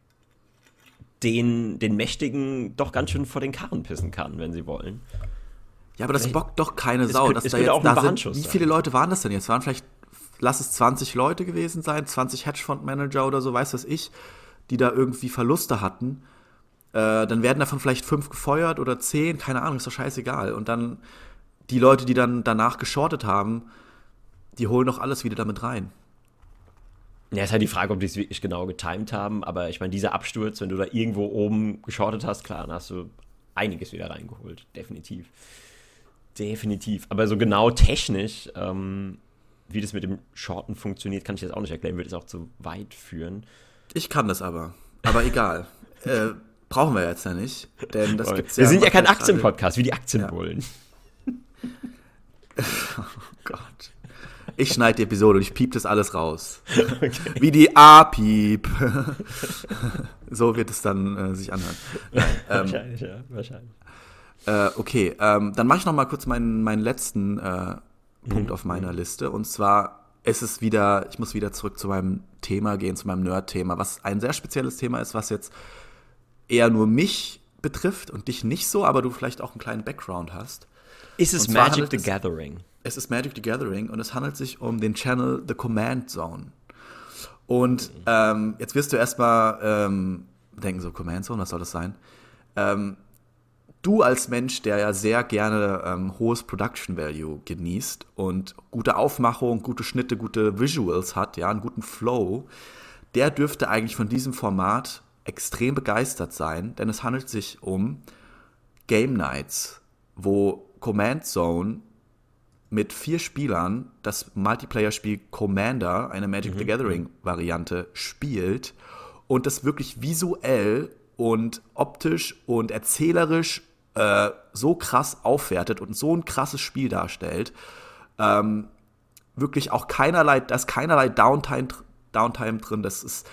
den, den Mächtigen doch ganz schön vor den Karren pissen kann, wenn sie wollen. Ja, aber das bockt doch keine Sau. Es, dass da jetzt, auch da sind, wie viele Leute waren das denn jetzt? Waren vielleicht, lass es 20 Leute gewesen sein, 20 Hedgefondsmanager oder so, weiß was ich, die da irgendwie Verluste hatten. Äh, dann werden davon vielleicht fünf gefeuert oder zehn, keine Ahnung, ist doch scheißegal. Und dann die Leute, die dann danach geschortet haben, die holen doch alles wieder damit rein. Ja, ist halt die Frage, ob die es wirklich genau getimed haben, aber ich meine, dieser Absturz, wenn du da irgendwo oben geschortet hast, klar, dann hast du einiges wieder reingeholt. Definitiv. Definitiv. Aber so genau technisch, ähm, wie das mit dem Shorten funktioniert, kann ich jetzt auch nicht erklären, würde es auch zu weit führen. Ich kann das aber. Aber egal. äh, brauchen wir jetzt ja nicht. Denn das gibt's wir ja sind ja kein Aktienpodcast, wie die Aktienbullen. Ja. oh Gott. Ich schneide die Episode und ich piep das alles raus. Okay. Wie die A-Piep. so wird es dann äh, sich anhören. Ähm, wahrscheinlich, ja, wahrscheinlich. Äh, okay, ähm, dann mache ich noch mal kurz meinen, meinen letzten äh, Punkt mhm. auf meiner Liste. Und zwar ist es wieder, ich muss wieder zurück zu meinem Thema gehen, zu meinem Nerd-Thema, was ein sehr spezielles Thema ist, was jetzt eher nur mich betrifft und dich nicht so, aber du vielleicht auch einen kleinen Background hast. Ist es Magic the Gathering? Es ist Magic the Gathering und es handelt sich um den Channel The Command Zone. Und mhm. ähm, jetzt wirst du erstmal ähm, denken, so Command Zone, was soll das sein? Ähm, du als Mensch, der ja sehr gerne ähm, hohes Production Value genießt und gute Aufmachung, gute Schnitte, gute Visuals hat, ja, einen guten Flow, der dürfte eigentlich von diesem Format extrem begeistert sein, denn es handelt sich um Game Nights, wo Command Zone mit vier Spielern das Multiplayer-Spiel Commander, eine Magic mhm. the Gathering-Variante, spielt und das wirklich visuell und optisch und erzählerisch äh, so krass aufwertet und so ein krasses Spiel darstellt. Ähm, wirklich auch keinerlei, da ist keinerlei Downtime, Downtime drin. Das ist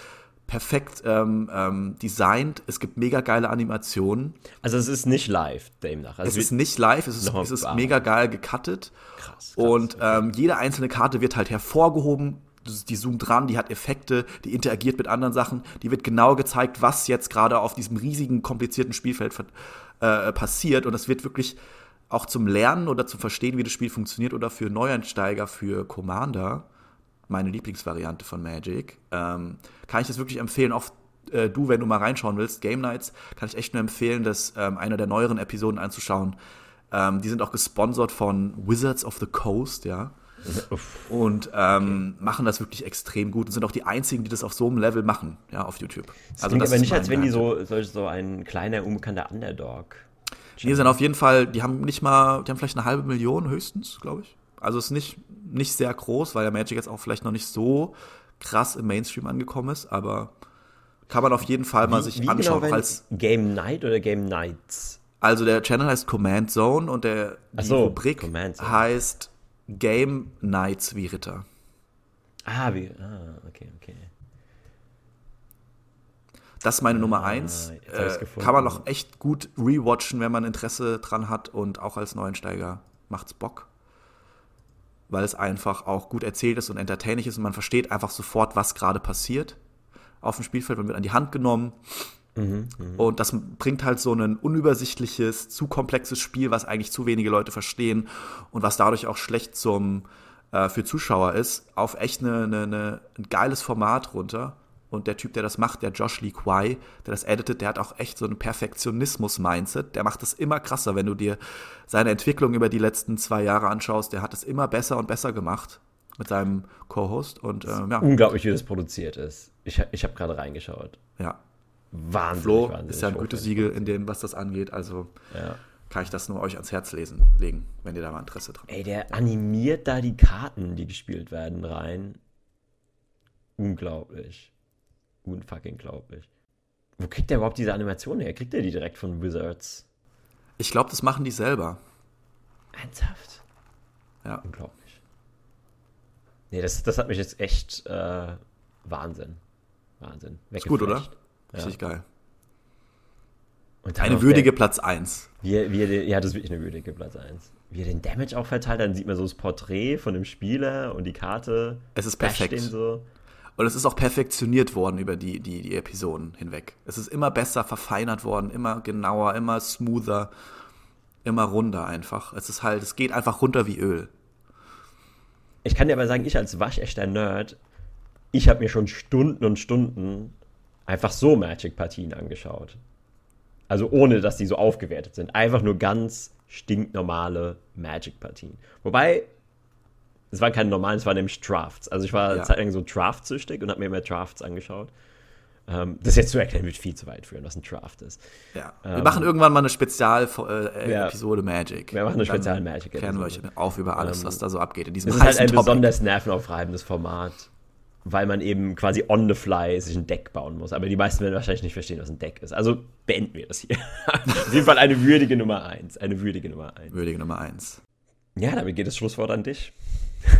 perfekt ähm, ähm, designt. Es gibt mega geile Animationen. Also es ist nicht live demnach. Also es ist nicht live, es ist, es ist mega geil gecuttet. Krass. krass und ähm, jede einzelne Karte wird halt hervorgehoben. Die zoomt dran, die hat Effekte, die interagiert mit anderen Sachen. Die wird genau gezeigt, was jetzt gerade auf diesem riesigen, komplizierten Spielfeld äh, passiert. Und es wird wirklich auch zum Lernen oder zum Verstehen, wie das Spiel funktioniert oder für Neueinsteiger, für Commander meine Lieblingsvariante von Magic. Ähm, kann ich das wirklich empfehlen, auch äh, du, wenn du mal reinschauen willst, Game Nights, kann ich echt nur empfehlen, das ähm, einer der neueren Episoden anzuschauen. Ähm, die sind auch gesponsert von Wizards of the Coast, ja. Und ähm, okay. machen das wirklich extrem gut und sind auch die einzigen, die das auf so einem Level machen, ja, auf YouTube. Das also das aber nicht, als wenn die so, so, so ein kleiner, unbekannter Underdog. Die sind auf jeden Fall, die haben nicht mal, die haben vielleicht eine halbe Million höchstens, glaube ich. Also ist nicht, nicht sehr groß, weil der Magic jetzt auch vielleicht noch nicht so krass im Mainstream angekommen ist, aber kann man auf jeden Fall mal wie, sich wie anschauen. Genau als Game Night oder Game Nights? Also der Channel heißt Command Zone und der die so, Rubrik heißt Game Nights wie Ritter. Ah, wie, ah, okay, okay. Das ist meine Nummer ah, eins. Äh, kann man auch echt gut rewatchen, wenn man Interesse dran hat und auch als Neuensteiger macht's Bock weil es einfach auch gut erzählt ist und entertaining ist und man versteht einfach sofort, was gerade passiert auf dem Spielfeld. Man wird an die Hand genommen. Mhm, mh. Und das bringt halt so ein unübersichtliches, zu komplexes Spiel, was eigentlich zu wenige Leute verstehen und was dadurch auch schlecht zum, äh, für Zuschauer ist, auf echt eine, eine, eine, ein geiles Format runter. Und der Typ, der das macht, der Josh Lee Kwai, der das editet, der hat auch echt so ein Perfektionismus-Mindset. Der macht das immer krasser, wenn du dir seine Entwicklung über die letzten zwei Jahre anschaust. Der hat es immer besser und besser gemacht mit seinem Co-Host. Und ähm, ja. Unglaublich, wie das produziert ist. Ich, ich habe gerade reingeschaut. Ja. Wahnsinnig, Flo wahnsinnig ist ja ein gutes Siegel hochwertig. in dem, was das angeht. Also Ja. kann ich das nur euch ans Herz lesen, legen, wenn ihr da mal Interesse dran habt. Ey, der animiert da die Karten, die gespielt werden, rein. Unglaublich. Unfucking glaublich. Wo kriegt der überhaupt diese Animation her? Kriegt er die direkt von Wizards? Ich glaube, das machen die selber. Ernsthaft? Ja. Unglaublich. Nee, das, das hat mich jetzt echt äh, Wahnsinn. Wahnsinn. Ist gut, oder? Richtig geil. Und dann Eine würdige Der, Platz 1. wie, er- wie er, den- ja, das ist wirklich eine würdige Platz 1. Wie er den Damage auch verteilt, dann sieht man so das Porträt von dem Spieler und die Karte. Es ist perfekt. so. Und es ist auch perfektioniert worden über die, die, die Episoden hinweg. Es ist immer besser verfeinert worden, immer genauer, immer smoother, immer runder einfach. Es ist halt, es geht einfach runter wie Öl. Ich kann dir aber sagen, ich als waschechter Nerd, ich habe mir schon Stunden und Stunden einfach so Magic-Partien angeschaut. Also ohne, dass die so aufgewertet sind. Einfach nur ganz stinknormale Magic-Partien. Wobei, es waren keine normalen, es waren nämlich Drafts. Also ich war Ja. zeitlang so Draft-süchtig und habe mir immer Drafts angeschaut. Ähm, das jetzt zu erklären, wird viel zu weit führen, was ein Draft ist. Ja. Wir machen irgendwann mal eine Spezial-Episode Ähm, Ja. Episode Magic. Wir machen eine Dann Spezial-Magic-Episode. Klären wir euch auf über alles, was da so abgeht in diesem Es ist halt ein Topic. besonders nervenaufreibendes Format, weil man eben quasi on the fly sich ein Deck bauen muss. Aber die meisten werden wahrscheinlich nicht verstehen, was ein Deck ist. Also beenden wir das hier. Auf jeden Fall eine würdige Nummer 1. Eine würdige Nummer 1. Würdige Nummer 1. Ja, damit geht das Schlusswort an dich.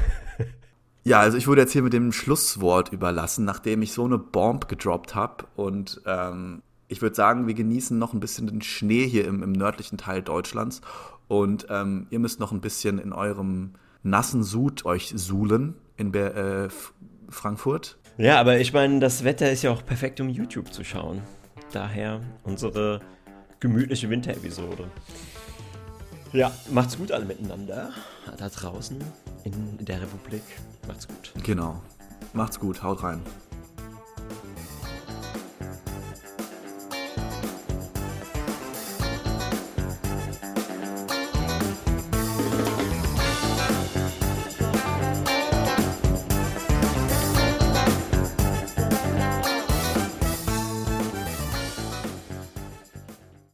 Ja, also ich wurde jetzt hier mit dem Schlusswort überlassen, nachdem ich so eine Bomb gedroppt habe. Und ähm, ich würde sagen, wir genießen noch ein bisschen den Schnee hier im, im nördlichen Teil Deutschlands. Und ähm, ihr müsst noch ein bisschen in eurem nassen Sud euch suhlen in Ber äh, Frankfurt. Ja, aber ich meine, das Wetter ist ja auch perfekt, um YouTube zu schauen. Daher unsere gemütliche Winterepisode. Ja, macht's gut alle miteinander. Da draußen in der Republik. Macht's gut. Genau. Macht's gut, haut rein.